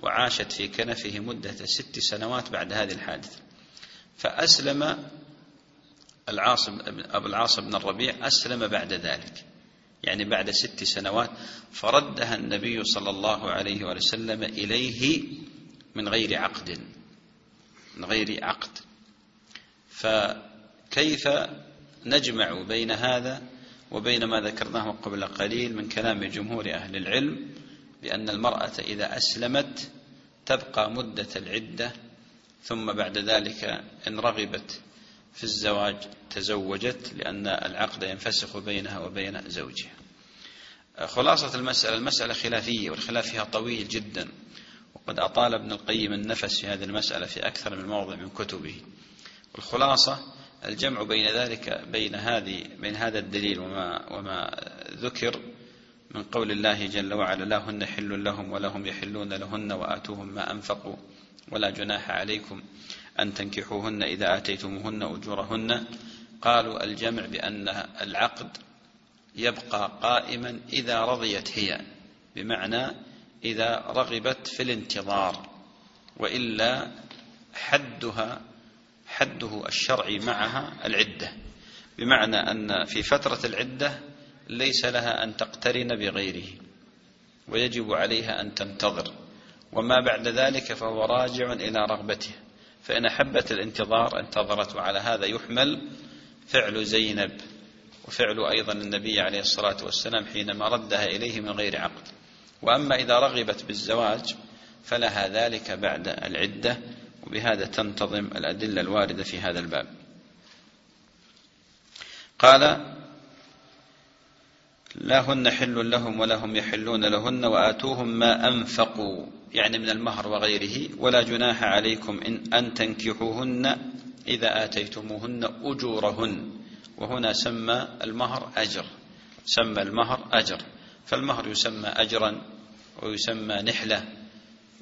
وعاشت في كنفه مدة ست سنوات بعد هذه الحادثة. فأسلم العاص أبو العاص بن الربيع أسلم بعد ذلك. يعني بعد ست سنوات فردها النبي صلى الله عليه وسلم إليه من غير عقد. من غير عقد. فكيف نجمع بين هذا؟ وبين ما ذكرناه قبل قليل من كلام جمهور أهل العلم بأن المرأة إذا أسلمت تبقى مدة العدة ثم بعد ذلك إن رغبت في الزواج تزوجت لأن العقد ينفسخ بينها وبين زوجها. خلاصة المسألة المسألة خلافية والخلاف فيها طويل جدا وقد أطال ابن القيم النفس في هذه المسألة في أكثر من موضع من كتبه. والخلاصة الجمع بين ذلك بين هذه بين هذا الدليل وما وما ذكر من قول الله جل وعلا لا هن حل لهم ولا هم يحلون لهن وآتوهم ما أنفقوا ولا جناح عليكم أن تنكحوهن إذا آتيتموهن أجورهن. قالوا الجمع بأن العقد يبقى قائما إذا رضيت هي بمعنى إذا رغبت في الانتظار وإلا حدها حده الشرعي معها العدة. بمعنى أن في فترة العدة ليس لها أن تقترن بغيره ويجب عليها أن تنتظر. وما بعد ذلك فهو راجع إلى رغبته. فإن أحبت الانتظار انتظرت وعلى هذا يحمل فعل زينب وفعل أيضا النبي عليه الصلاة والسلام حينما ردها إليه من غير عقد. وأما إذا رغبت بالزواج فلها ذلك بعد العدة. وبهذا تنتظم الأدلة الواردة في هذا الباب. قال لا هن حل لهم ولا هم يحلون لهن وآتوهم ما أنفقوا يعني من المهر وغيره ولا جناح عليكم ان أن تنكحوهن إذا آتيتموهن أجورهن. وهنا سمى المهر أجر. سمى المهر أجر. فالمهر يسمى أجرا ويسمى نحلة.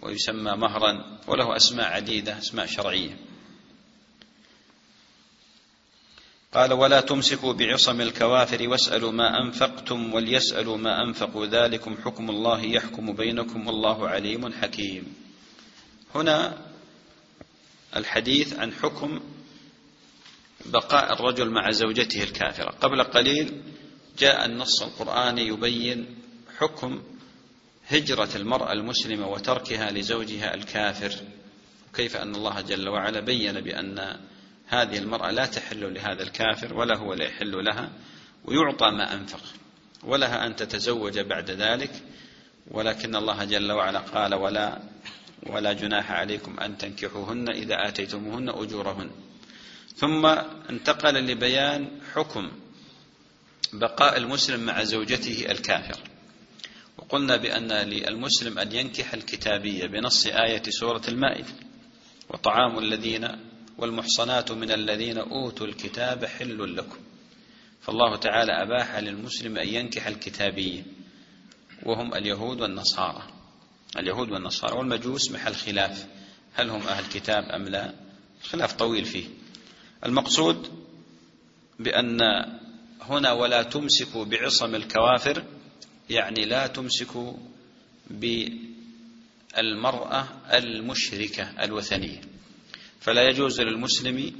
ويسمى مهرا وله أسماء عديدة أسماء شرعية. قال ولا تمسكوا بعصم الكوافر واسألوا ما أنفقتم وليسألوا ما أنفقوا ذلكم حكم الله يحكم بينكم والله عليم حكيم. هنا الحديث عن حكم بقاء الرجل مع زوجته الكافرة. قبل قليل جاء النص القرآني يبين حكم هجرة المرأة المسلمة وتركها لزوجها الكافر. كيف أن الله جل وعلا بين بأن هذه المرأة لا تحل لهذا الكافر ولا هو لا يحل لها ويعطى ما أنفق ولها أن تتزوج بعد ذلك. ولكن الله جل وعلا قال ولا ولا جناح عليكم أن تنكحوهن إذا آتيتموهن أجورهن. ثم انتقل لبيان حكم بقاء المسلم مع زوجته الكافر. وقلنا بأن للمسلم أن ينكح الكتابية بنص آية سورة المائدة. وطعام الذين والمحصنات من الذين أوتوا الكتاب حل لكم. فالله تعالى أباح للمسلم أن ينكح الكتابية. وهم اليهود والنصارى. اليهود والنصارى والمجوس محل خلاف. هل هم أهل كتاب أم لا؟ خلاف طويل فيه. المقصود بأن هنا ولا تمسكوا بعصم الكوافر يعني لا تمسكوا بالمرأة المشركة الوثنية. فلا يجوز للمسلم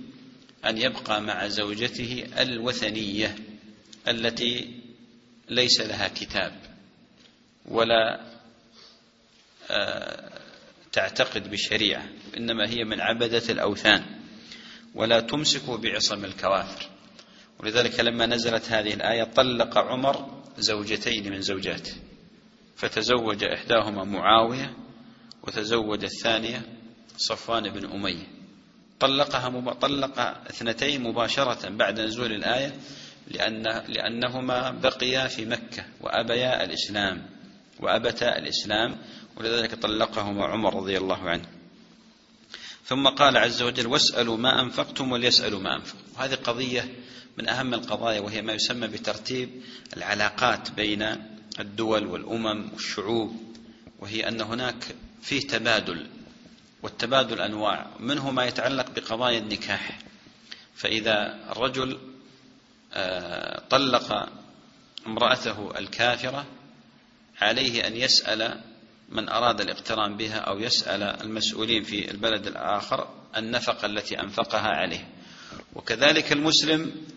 أن يبقى مع زوجته الوثنية التي ليس لها كتاب ولا آه، تعتقد بشريعة إنما هي من عبدة الأوثان. ولا تمسك بعصم الكوافر. ولذلك لما نزلت هذه الآية طلق عمر زوجتين من زوجاته فتزوج إحداهما معاوية وتزوج الثانية صفوان بن أمية. طلقها طلق اثنتين مباشرة بعد نزول الآية لأن لأنهما بقيا في مكة وأبيا الإسلام وأبتا الإسلام ولذلك طلقهما عمر رضي الله عنه. ثم قال عز وجل واسألوا ما أنفقتم وليسألوا ما أنفقوا وهذه قضية من أهم القضايا وهي ما يسمى بترتيب العلاقات بين الدول والأمم والشعوب وهي أن هناك فيه تبادل والتبادل أنواع منه ما يتعلق بقضايا النكاح. فإذا الرجل آه، طلق امرأته الكافرة عليه أن يسأل من أراد الاقتران بها أو يسأل المسؤولين في البلد الآخر النفقة التي أنفقها عليه. وكذلك المسلم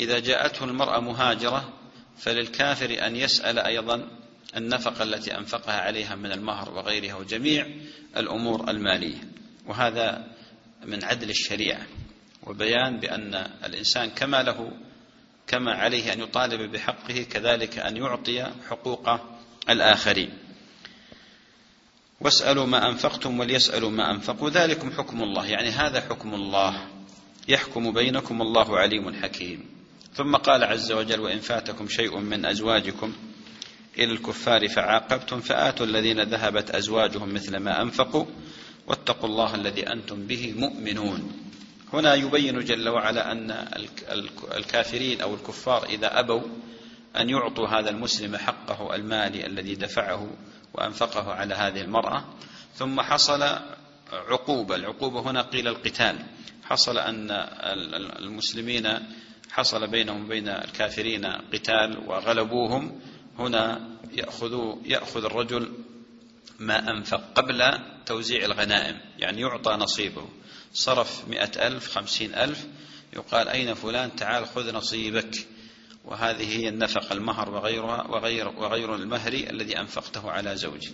إذا جاءته المرأة مهاجرة فللكافر أن يسأل أيضا النفقة التي أنفقها عليها من المهر وغيرها وجميع الأمور المالية. وهذا من عدل الشريعة. وبيان بأن الإنسان كما له كما عليه أن يطالب بحقه كذلك أن يعطي حقوق الآخرين. واسألوا ما أنفقتم وليسألوا ما أنفقوا. ذلكم حكم الله يعني هذا حكم الله. يحكم بينكم الله عليم حكيم. ثم قال عز وجل وإن فاتكم شيء من أزواجكم إلى الكفار فعاقبتم فآتوا الذين ذهبت أزواجهم مثل ما أنفقوا واتقوا الله الذي أنتم به مؤمنون. هنا يبين جل وعلا أن الكافرين أو الكفار إذا أبوا أن يعطوا هذا المسلم حقه المالي الذي دفعه وأنفقه على هذه المرأة. ثم حصل عقوبة. العقوبة هنا قيل القتال. حصل أن المسلمين حصل بينهم وبين الكافرين قتال وغلبوهم هنا يأخذ يأخذ الرجل ما أنفق قبل توزيع الغنائم يعني يعطى نصيبه. صرف مئة ألف خمسين ألف يقال أين فلان؟ تعال خذ نصيبك. وهذه هي النفقة المهر وغيرها وغير وغير المهر الذي أنفقته على زوجك.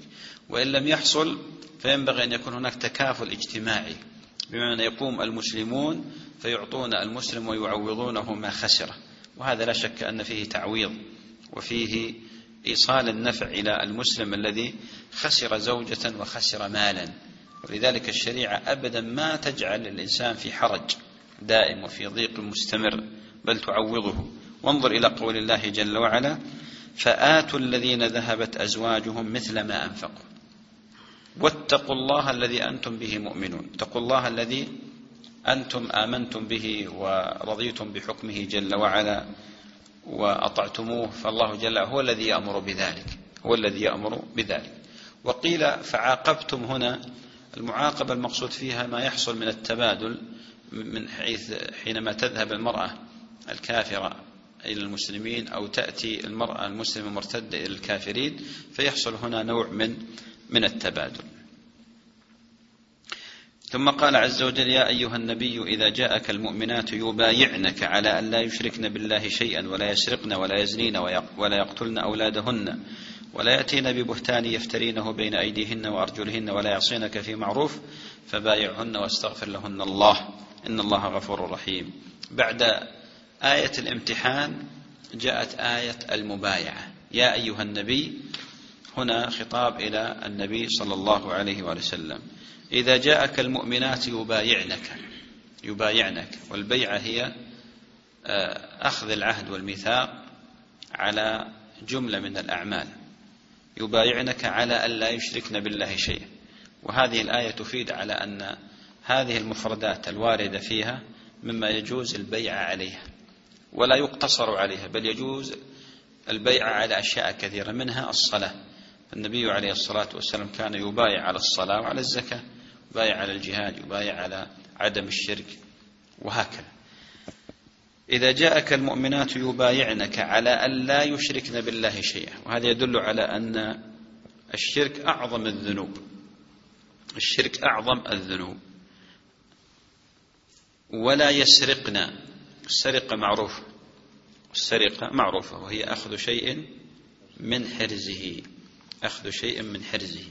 وإن لم يحصل فينبغي أن يكون هناك تكافل اجتماعي. بمعنى يقوم المسلمون فيعطون المسلم ويعوضونه ما خسره وهذا لا شك أن فيه تعويض وفيه إيصال النفع إلى المسلم الذي خسر زوجة وخسر مالا. ولذلك الشريعة أبدا ما تجعل الإنسان في حرج دائم وفي ضيق مستمر بل تعوضه. وانظر إلى قول الله جل وعلا فآتوا الذين ذهبت أزواجهم مثل ما أنفقوا. واتقوا الله الذي أنتم به مؤمنون. اتقوا الله الذي أنتم آمنتم به ورضيتم بحكمه جل وعلا وأطعتموه فالله جل هو الذي يأمر بذلك هو الذي يأمر بذلك. وقيل فعاقبتم هنا المعاقبة المقصود فيها ما يحصل من التبادل من حيث حينما تذهب المرأة الكافرة إلى المسلمين أو تأتي المرأة المسلمة مرتدة إلى الكافرين فيحصل هنا نوع من من التبادل. ثم قال عز وجل يا أيها النبي إذا جاءك المؤمنات يبايعنك على أن لا يشركن بالله شيئا ولا يسرقن ولا يزنين ولا يقتلن أولادهن ولا يأتين ببهتان يفترينه بين أيديهن وأرجلهن ولا يعصينك في معروف فبايعهن واستغفر لهن الله. إن الله غفور رحيم. بعد آية الامتحان جاءت آية المبايعة. يا أيها النبي هنا خطاب إلى النبي صلى الله عليه وسلم. إذا جاءك المؤمنات يبايعنك يبايعنك والبيعة هي آه، أخذ العهد والميثاق على جملة من الأعمال. يبايعنك على ألا يشركن بالله شيئا. وهذه الآية تفيد على أن هذه المفردات الواردة فيها مما يجوز البيع عليها. ولا يقتصر عليها بل يجوز البيع على أشياء كثيرة منها الصلاة. النبي عليه الصلاة والسلام كان يبايع على الصلاة وعلى الزكاة يبايع على الجهاد يبايع على عدم الشرك وهكذا. إذا جاءك المؤمنات يبايعنك على أن لا يشركن بالله شيئا وهذا يدل على أن الشرك أعظم الذنوب. الشرك أعظم الذنوب. ولا يسرقنا السرقة معروفة. السرقة معروفة وهي أخذ شيء من حرزه. أخذ شيء من حرزه.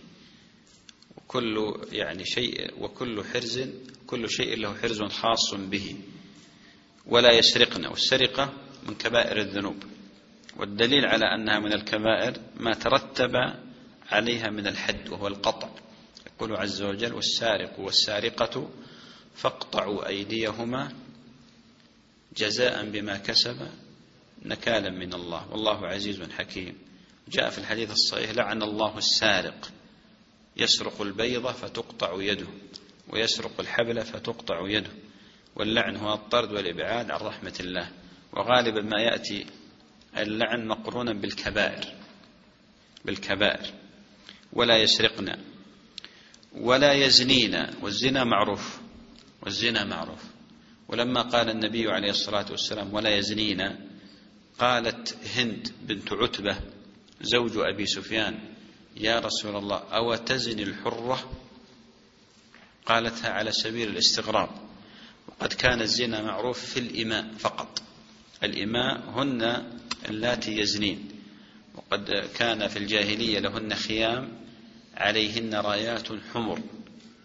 وكل يعني شيء وكل حرز كل شيء له حرز خاص به. ولا يسرقنا. والسرقة من كبائر الذنوب. والدليل على أنها من الكبائر ما ترتب عليها من الحد وهو القطع. يقول عز وجل والسارق والسارقة فاقطعوا أيديهما جزاء بما كسب نكالا من الله. والله عزيز حكيم. جاء في الحديث الصحيح لعن الله السارق. يسرق البيضة فتقطع يده ويسرق الحبل فتقطع يده. واللعن هو الطرد والإبعاد عن رحمة الله. وغالبا ما يأتي اللعن مقرونا بالكبائر بالكبائر. ولا يسرقنا ولا يزنينا. والزنا معروف والزنا معروف. ولما قال النبي عليه الصلاة والسلام ولا يزنينا قالت هند بنت عتبة زوج أبي سفيان يا رسول الله أو تزني الحرة؟ قالتها على سبيل الاستغراب. وقد كان الزنا معروف في الإماء فقط. الإماء هن اللاتي يزنين. وقد كان في الجاهلية لهن خيام عليهن رايات حمر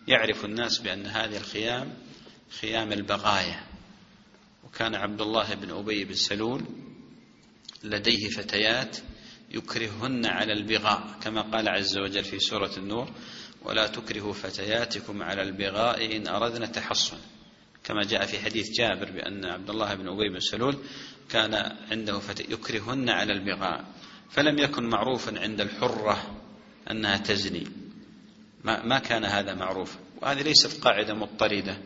يعرف الناس بأن هذه الخيام خيام البغايا وكان عبد الله بن أبي بن سلول لديه فتيات يكرههن على البغاء كما قال عز وجل في سورة النور ولا تكرهوا فتياتكم على البغاء إن أردنا تحصن كما جاء في حديث جابر بأن عبد الله بن أبي بن سلول كان عنده فتي يكرههن على البغاء. فلم يكن معروفا عند الحرة أنها تزني. ما, ما كان هذا معروفا وهذه ليست قاعدة مضطردة.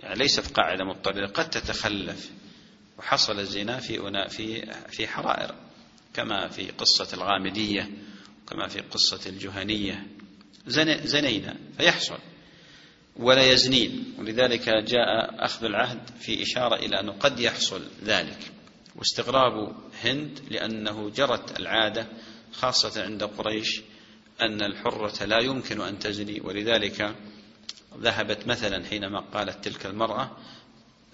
يعني ليست قاعدة مضطردة قد تتخلف. وحصل الزنا في في في حرائر. كما في قصة الغامدية كما في قصة الجهنية. زنينا فيحصل ولا يزنين. ولذلك جاء أخذ العهد في إشارة إلى أنه قد يحصل ذلك. واستغراب هند لأنه جرت العادة خاصة عند قريش أن الحرة لا يمكن أن تزني. ولذلك ذهبت مثلا حينما قالت تلك المرأة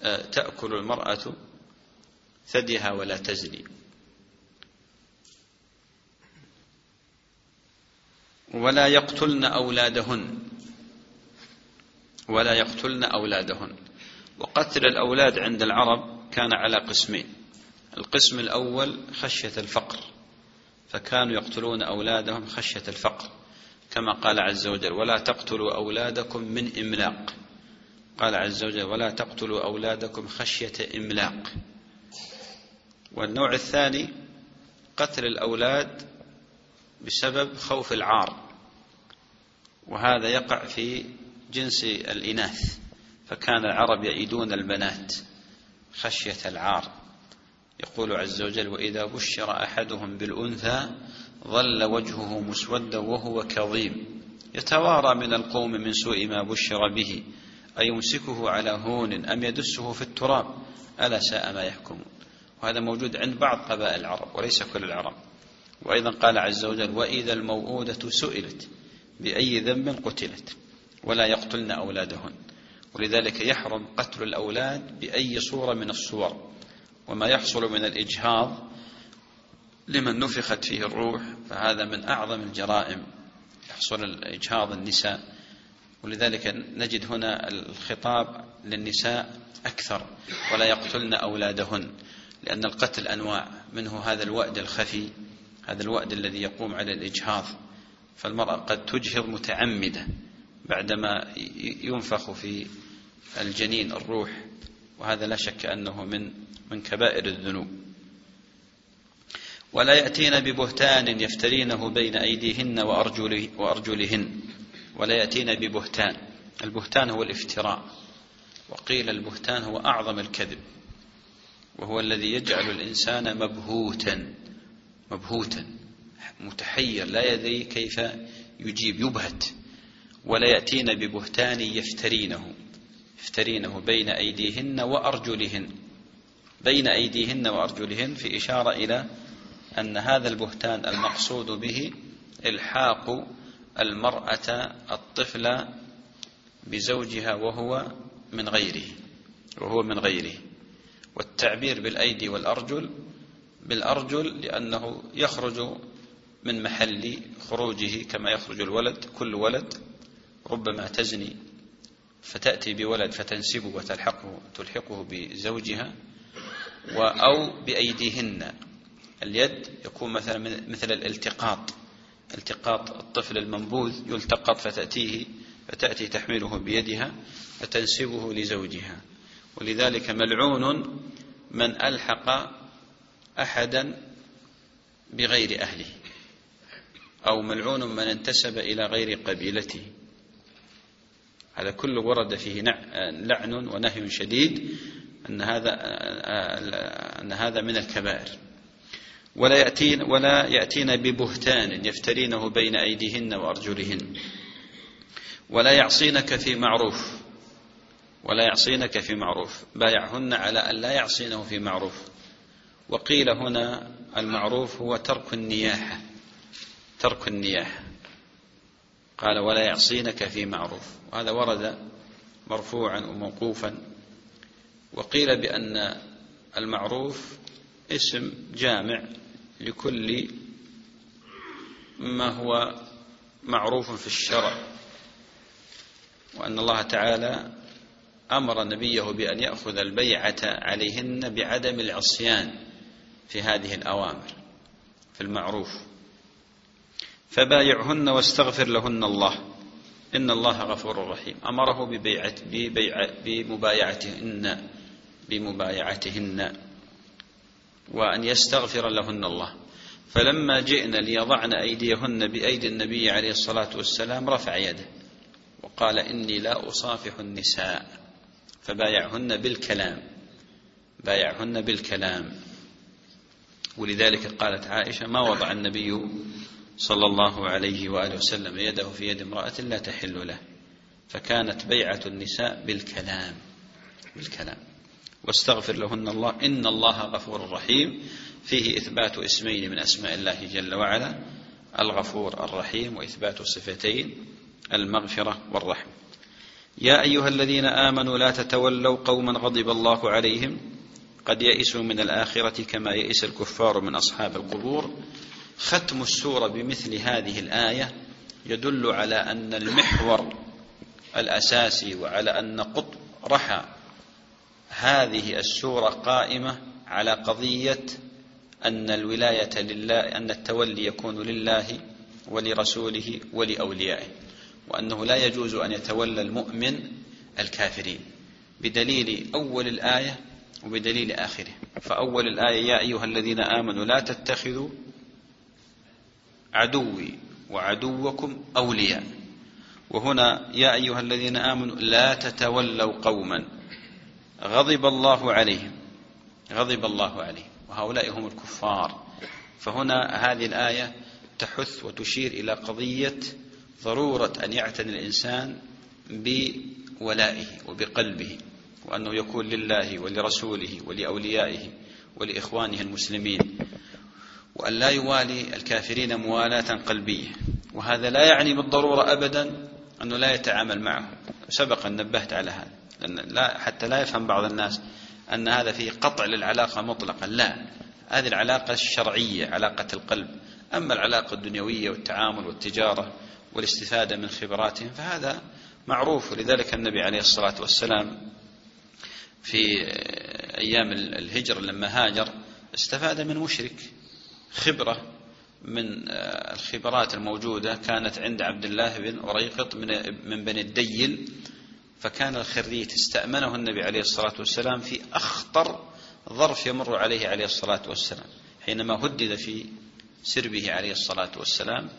آه، تأكل المرأة ثديها ولا تزني. ولا يقتلن أولادهن. ولا يقتلن أولادهن. وقتل الأولاد عند العرب كان على قسمين. القسم الأول خشية الفقر. فكانوا يقتلون أولادهم خشية الفقر. كما قال عز وجل ولا تقتلوا أولادكم من إملاق. قال عز وجل ولا تقتلوا أولادكم خشية إملاق. والنوع الثاني قتل الأولاد بسبب خوف العار. وهذا يقع في جنس الإناث فكان العرب يعيدون البنات خشية العار. يقول عز وجل وإذا بشر أحدهم بالأنثى ظل وجهه مسودا وهو كظيم. يتوارى من القوم من سوء ما بشر به. أيمسكه على هون أم يدسه في التراب؟ ألا ساء ما يحكمون. وهذا موجود عند بعض قبائل العرب وليس كل العرب. وأيضا قال عز وجل وإذا الموءودة سئلت بأي ذنب قتلت ولا يقتلن أولادهن. ولذلك يحرم قتل الأولاد بأي صورة من الصور. وما يحصل من الإجهاض لمن نفخت فيه الروح فهذا من أعظم الجرائم يحصل إجهاض النساء. ولذلك نجد هنا الخطاب للنساء أكثر ولا يقتلن أولادهن لأن القتل أنواع منه هذا الوأد الخفي هذا الوأد الذي يقوم على الإجهاض فالمرأة قد تجهض متعمدة بعدما ينفخ في الجنين الروح وهذا لا شك أنه من من كبائر الذنوب. ولا يأتين ببهتان يفترينه بين أيديهن وأرجله وأرجلهن ولا يأتين ببهتان. البهتان هو الافتراء وقيل البهتان هو أعظم الكذب وهو الذي يجعل الإنسان مبهوتا. مبهوتا متحير لا يدري كيف يجيب يبهت ولا يأتين ببهتان يفترينه يفترينه بين أيديهن وأرجلهن بين أيديهن وأرجلهن في إشارة إلى أن هذا البهتان المقصود به إلحاق المرأة الطفل بزوجها وهو من غيره وهو من غيره والتعبير بالأيدي والأرجل بالأرجل لأنه يخرج من محل خروجه كما يخرج الولد كل ولد ربما تزني فتأتي بولد فتنسبه وتلحقه تلحقه بزوجها أو بأيديهن. اليد يكون مثلا مثل الالتقاط التقاط الطفل المنبوذ يلتقط فتأتيه فتأتي تحمله بيدها فتنسبه لزوجها. ولذلك ملعون من ألحق أحدا بغير أهله أو ملعون من انتسب إلى غير قبيلته. هذا كله ورد فيه لعن ونهي شديد أن هذا أن هذا من الكبائر. ولا يأتين ولا يأتين ببهتان يفترينه بين أيديهن وأرجلهن. ولا يعصينك في معروف ولا يعصينك في معروف. بايعهن على أن لا يعصينه في معروف. وقيل هنا المعروف هو ترك النياحة ترك النياحة. قال ولا يعصينك في معروف. وهذا ورد مرفوعا وموقوفا. وقيل بأن المعروف اسم جامع لكل ما هو معروف في الشرع. وأن الله تعالى أمر نبيه بأن يأخذ البيعة عليهن بعدم العصيان. في هذه الأوامر في المعروف. فبايعهن واستغفر لهن الله. إن الله غفور رحيم. أمره ببيعة ببيعة بمبايعتهن بمبايعتهن وأن يستغفر لهن الله. فلما جئنا ليضعن أيديهن بأيدي النبي عليه الصلاة والسلام رفع يده وقال إني لا أصافح النساء. فبايعهن بالكلام. بايعهن بالكلام. ولذلك قالت عائشة ما وضع النبي صلى الله عليه وآله وسلم يده في يد امرأة لا تحل له فكانت بيعة النساء بالكلام بالكلام. واستغفر لهن الله إن الله غفور رحيم. فيه إثبات اسمين من أسماء الله جل وعلا الغفور الرحيم وإثبات صفتين المغفرة والرحمة. يا أيها الذين آمنوا لا تتولوا قوما غضب الله عليهم قد يئسوا من الآخرة كما يئس الكفار من أصحاب القبور. ختم السورة بمثل هذه الآية يدل على أن المحور الأساسي وعلى أن قطب رحى هذه السورة قائمة على قضية أن الولاية لله أن التولي يكون لله ولرسوله ولأوليائه وأنه لا يجوز أن يتولى المؤمن الكافرين. بدليل أول الآية وبدليل آخره. فأول الآية يا أيها الذين آمنوا لا تتخذوا عدوي وعدوكم أولياء. وهنا يا أيها الذين آمنوا لا تتولوا قوما. غضب الله عليهم. غضب الله عليهم. وهؤلاء هم الكفار. فهنا هذه الآية تحث وتشير إلى قضية ضرورة أن يعتني الإنسان بولائه وبقلبه. وأنه يكون لله ولرسوله ولأوليائه ولإخوانه المسلمين وأن لا يوالي الكافرين موالاة قلبية. وهذا لا يعني بالضرورة أبدا أنه لا يتعامل معهم أن نبهت على هذا. لأن لا حتى لا يفهم بعض الناس أن هذا فيه قطع للعلاقة مطلقا. لا هذه العلاقة الشرعية علاقة القلب. أما العلاقة الدنيوية والتعامل والتجارة والاستفادة من خبراتهم فهذا معروف. ولذلك النبي عليه الصلاة والسلام في أيام الهجرة لما هاجر استفاد من مشرك. خبرة من الخبرات الموجودة كانت عند عبد الله بن أريقط من, من بني الديل فكان الخريت استأمنه النبي عليه الصلاة والسلام في أخطر ظرف يمر عليه عليه الصلاة والسلام حينما هدد في سربه عليه الصلاة والسلام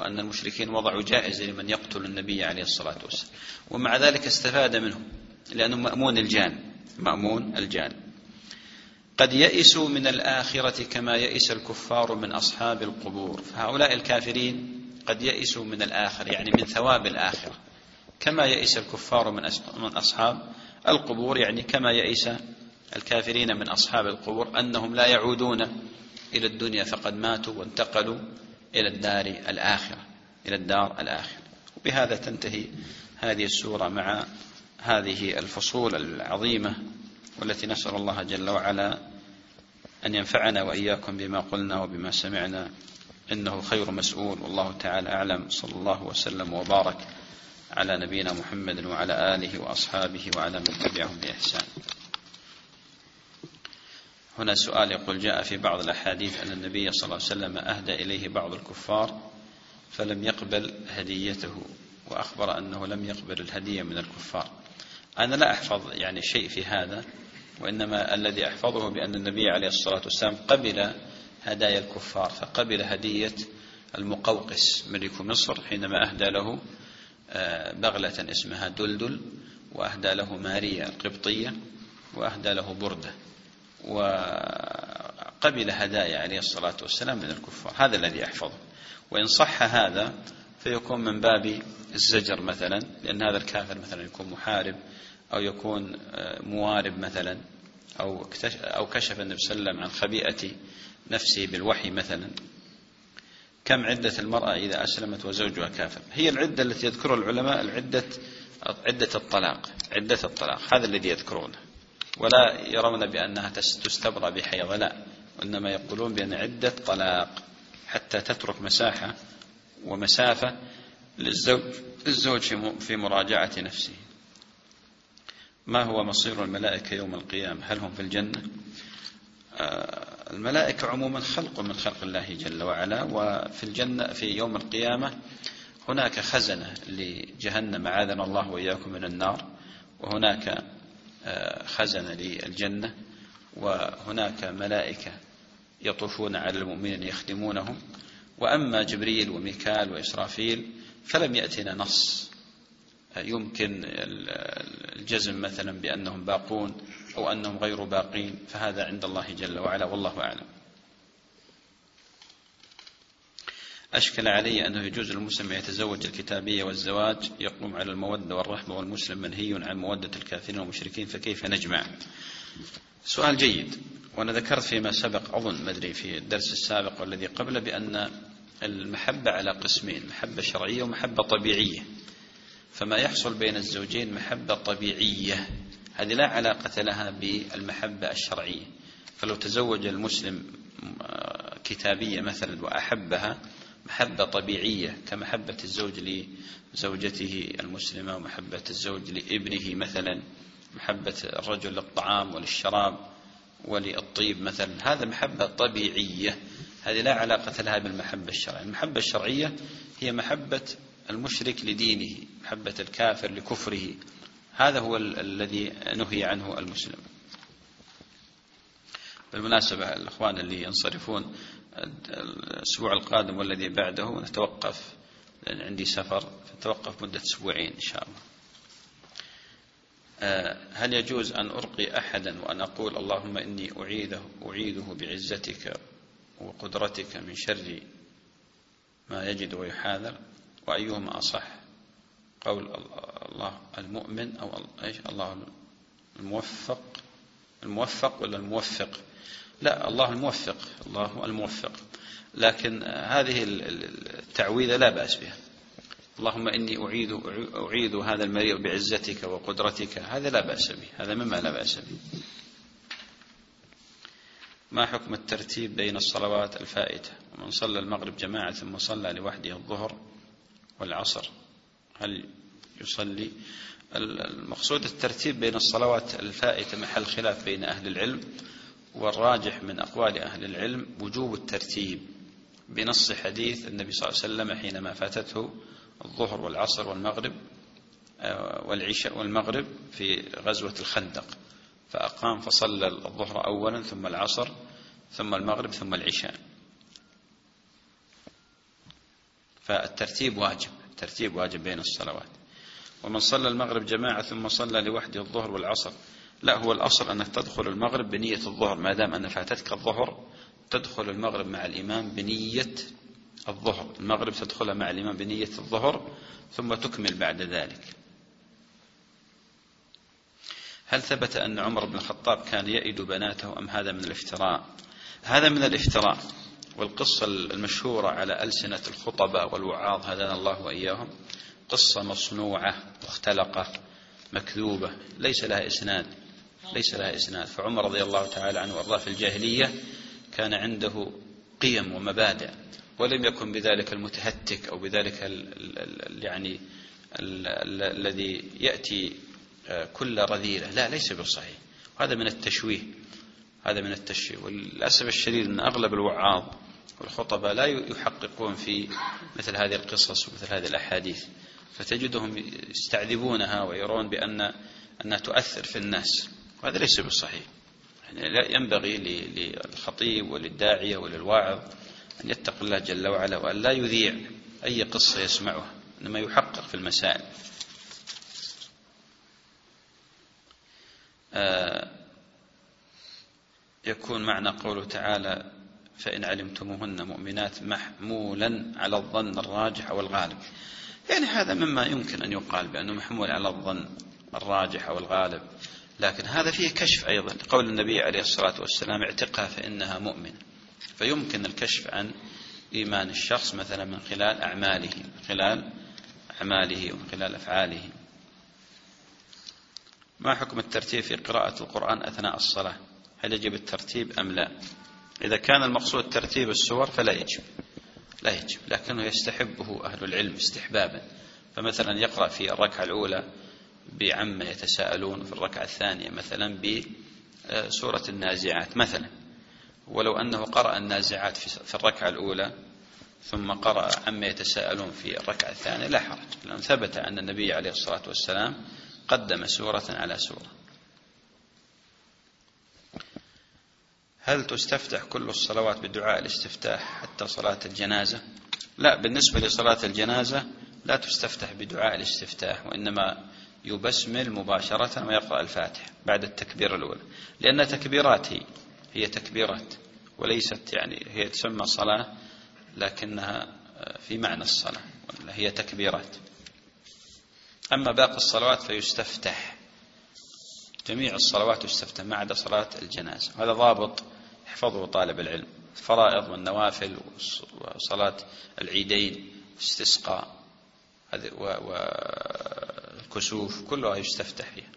وأن المشركين وضعوا جائزة لمن يقتل النبي عليه الصلاة والسلام. ومع ذلك استفاد منه لأنه مأمون الجان. مأمون الجان. قد يئسوا من الآخرة كما يئس الكفار من أصحاب القبور. فهؤلاء الكافرين قد يئسوا من الآخر يعني من ثواب الآخرة. كما يئس الكفار من أصحاب القبور يعني كما يئس الكافرين من أصحاب القبور أنهم لا يعودون إلى الدنيا فقد ماتوا وانتقلوا إلى الدار الآخرة إلى الدار الآخرة. وبهذا تنتهي هذه السورة مع هذه الفصول العظيمة والتي نسأل الله جل وعلا أن ينفعنا وإياكم بما قلنا وبما سمعنا. إنه خير مسؤول. والله تعالى أعلم. صلى الله وسلم وبارك على نبينا محمد وعلى آله وأصحابه وعلى من تبعهم بإحسان. هنا سؤال يقول جاء في بعض الأحاديث أن النبي صلى الله عليه وسلم أهدى إليه بعض الكفار فلم يقبل هديته وأخبر أنه لم يقبل الهدية من الكفار. أنا لا أحفظ يعني شيء في هذا وإنما الذي أحفظه بأن النبي عليه الصلاة والسلام قبل هدايا الكفار فقبل هدية المقوقس ملك مصر حينما أهدى له آه، بغلة اسمها دلدل وأهدى له ماريا القبطية وأهدى له بردة وقبل هدايا عليه الصلاة والسلام من الكفار. هذا الذي أحفظه. وإن صح هذا فيكون من باب الزجر مثلا لأن هذا الكافر مثلا يكون محارب أو يكون آه، موارب مثلا أو أو كشف النبي صلى الله عليه وسلم عن خبيئة نفسه بالوحي مثلا. كم عدة المرأة إذا أسلمت وزوجها كافر؟ هي العدة التي يذكرها العلماء العدة عدة الطلاق عدة الطلاق هذا الذي يذكرونه. ولا يرون بأنها تستبرأ بحيض لا وإنما يقولون بأن عدة طلاق حتى تترك مساحة ومسافة للزوج الزوج في مراجعة نفسه. ما هو مصير الملائكة يوم القيامة؟ هل هم في الجنة؟ آه، الملائكة عموما خلق من خلق الله جل وعلا وفي الجنة في يوم القيامة هناك خزنة لجهنم عاذنا الله وإياكم من النار وهناك آه، خزنة للجنة وهناك ملائكة يطوفون على المؤمنين يخدمونهم وأما جبريل وميكال وإسرافيل فلم يأتنا نص. يمكن الجزم مثلا بأنهم باقون أو أنهم غير باقين فهذا عند الله جل وعلا والله أعلم. أشكل علي أنه يجوز للمسلم يتزوج الكتابية والزواج يقوم على المودة والرحمة والمسلم منهي عن مودة الكافرين والمشركين فكيف نجمع؟ سؤال جيد وأنا ذكرت فيما سبق أظن مدري في الدرس السابق والذي قبله بأن المحبة على قسمين محبة شرعية ومحبة طبيعية. فما يحصل بين الزوجين محبة طبيعية هذه لا علاقة لها بالمحبة الشرعية. فلو تزوج المسلم كتابية مثلا وأحبها محبة طبيعية كمحبة الزوج لزوجته المسلمة ومحبة الزوج لابنه مثلا محبة الرجل للطعام وللشراب وللطيب مثلا هذا محبة طبيعية. هذه لا علاقة لها بالمحبة الشرعية. المحبة الشرعية هي محبة المشرك لدينه محبة الكافر لكفره. هذا هو الذي نهي عنه المسلم. بالمناسبة الأخوان اللي ينصرفون الأسبوع القادم والذي بعده نتوقف لأن عندي سفر نتوقف مدة أسبوعين إن شاء الله. آه، هل يجوز أن أرقي أحدا وأن أقول اللهم إني أعيده أعيده بعزتك وقدرتك من شر ما يجد ويحاذر وأيهما أصح؟ قول الله المؤمن أو إيش؟ الله الموفق. الموفق ولا الموفق؟ لا الله الموفق. الله الموفق. لكن هذه التعويذة لا بأس بها. اللهم إني أعيد أعيد هذا المريض بعزتك وقدرتك. هذا لا بأس به. هذا مما لا بأس به. ما حكم الترتيب بين الصلوات الفائتة؟ ومن صلى المغرب جماعة ثم صلى لوحده الظهر والعصر. هل يصلي؟ المقصود الترتيب بين الصلوات الفائتة محل خلاف بين أهل العلم والراجح من أقوال أهل العلم وجوب الترتيب. بنص حديث النبي صلى الله عليه وسلم حينما فاتته الظهر والعصر والمغرب آه، والعشاء والمغرب في غزوة الخندق. فأقام فصلى الظهر أولا ثم العصر ثم المغرب ثم العشاء. فالترتيب واجب الترتيب واجب بين الصلوات. ومن صلى المغرب جماعة ثم صلى لوحده الظهر والعصر لا هو الأصل أنك تدخل المغرب بنية الظهر ما دام أن فاتتك الظهر تدخل المغرب مع الإمام بنية الظهر. المغرب تدخلها مع الإمام بنية الظهر ثم تكمل بعد ذلك. هل ثبت أن عمر بن الخطاب كان يئد بناته أم هذا من الافتراء؟ هذا من الافتراء والقصة المشهورة على ألسنة الخطباء والوعاظ هدانا الله وإياهم. قصة مصنوعة مختلقة مكذوبة ليس لها إسناد ليس لها إسناد. فعمر رضي الله تعالى عنه وأرضاه في الجاهلية كان عنده قيم ومبادئ ولم يكن بذلك المتهتك أو بذلك ال ال يعني الذي يأتي كل رذيلة. لا ليس بالصحيح هذا من التشويه. هذا من التشويه. وللأسف الشديد أن أغلب الوعاظ والخطباء لا يحققون في مثل هذه القصص ومثل هذه الأحاديث. فتجدهم يستعذبونها ويرون بأن أنها تؤثر في الناس. وهذا ليس بالصحيح يعني لا ينبغي للخطيب وللداعية وللواعظ أن يتقي الله جل وعلا وأن لا يذيع أي قصة يسمعها. إنما يحقق في المسائل. يكون معنى قوله تعالى فإن علمتموهن مؤمنات محمولا على الظن الراجح أو الغالب يعني هذا مما يمكن أن يقال بأنه محمول على الظن الراجح أو الغالب لكن هذا فيه كشف أيضا. قول النبي عليه الصلاة والسلام اعتقها فإنها مؤمن فيمكن الكشف عن إيمان الشخص مثلا من خلال أعماله من خلال أعماله ومن خلال أفعاله. ما حكم الترتيب في قراءة القرآن أثناء الصلاة؟ هل يجب الترتيب أم لا؟ إذا كان المقصود ترتيب السور فلا يجب لا يجب لكنه يستحبه أهل العلم استحبابا. فمثلا يقرأ في الركعة الأولى بعما يتساءلون في الركعة الثانية مثلا بسورة النازعات مثلا. ولو أنه قرأ النازعات في الركعة الأولى ثم قرأ عما يتساءلون في الركعة الثانية لا حرج. لأن ثبت أن النبي عليه الصلاة والسلام قدم سورة على سورة. هل تستفتح كل الصلوات بدعاء الاستفتاح حتى صلاة الجنازة؟ لا بالنسبة لصلاة الجنازة لا تستفتح بدعاء الاستفتاح وإنما يبسمل مباشرة ويقرأ الفاتحة بعد التكبير الأولى لأن تكبيرات هي هي تكبيرات وليست يعني هي تسمى صلاة لكنها في معنى الصلاة هي تكبيرات. أما باقي الصلوات فيستفتح. جميع الصلوات يستفتح ما عدا صلاة الجنازة. هذا ضابط يحفظه طالب العلم. الفرائض والنوافل وصلاة العيدين واستسقاء والكسوف كلها يستفتح فيها.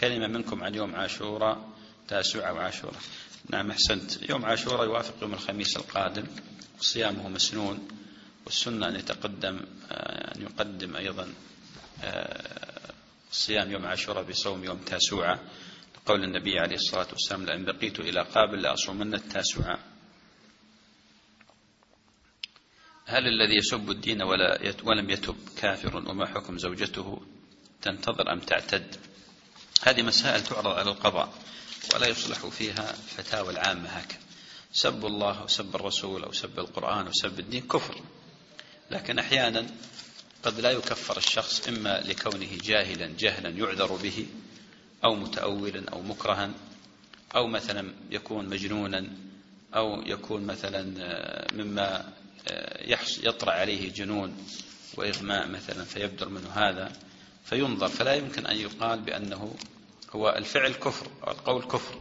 كلمة منكم عن يوم عاشوراء تاسوعة وعاشوراء. نعم أحسنت. يوم عاشوراء يوافق يوم الخميس القادم. صيامه مسنون. والسنة أن يتقدم أن يقدم أيضا آه، صيام يوم عاشوراء بصوم يوم تاسوعة. قول النبي عليه الصلاة والسلام لأن بقيت إلى قابل لأصومن التاسعة هل الذي يسب الدين ولا ولم يتب كافر وما حكم زوجته؟ تنتظر أم تعتد؟ هذه مسائل تعرض على القضاء ولا يصلح فيها فتاوى العامة هكذا. سب الله أو سب الرسول أو سب القرآن أو سب الدين كفر. لكن أحيانا قد لا يكفر الشخص إما لكونه جاهلا جهلا يعذر به أو متأولا أو مكرها أو مثلا يكون مجنونا أو يكون مثلا آه، مما آه، يطرأ عليه جنون وإغماء مثلا فيبدر منه هذا فينظر. فلا يمكن أن يقال بأنه هو الفعل كفر أو القول كفر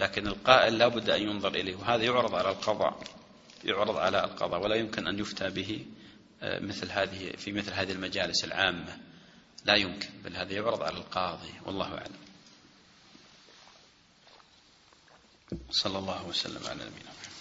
لكن القائل لا بد أن ينظر إليه وهذا يعرض على القضاء يعرض على القضاء ولا يمكن أن يفتى به مثل هذه في مثل هذه المجالس العامة. لا يمكن بل هذا يعرض على القاضي. والله أعلم. صلى الله وسلم على نبينا محمد.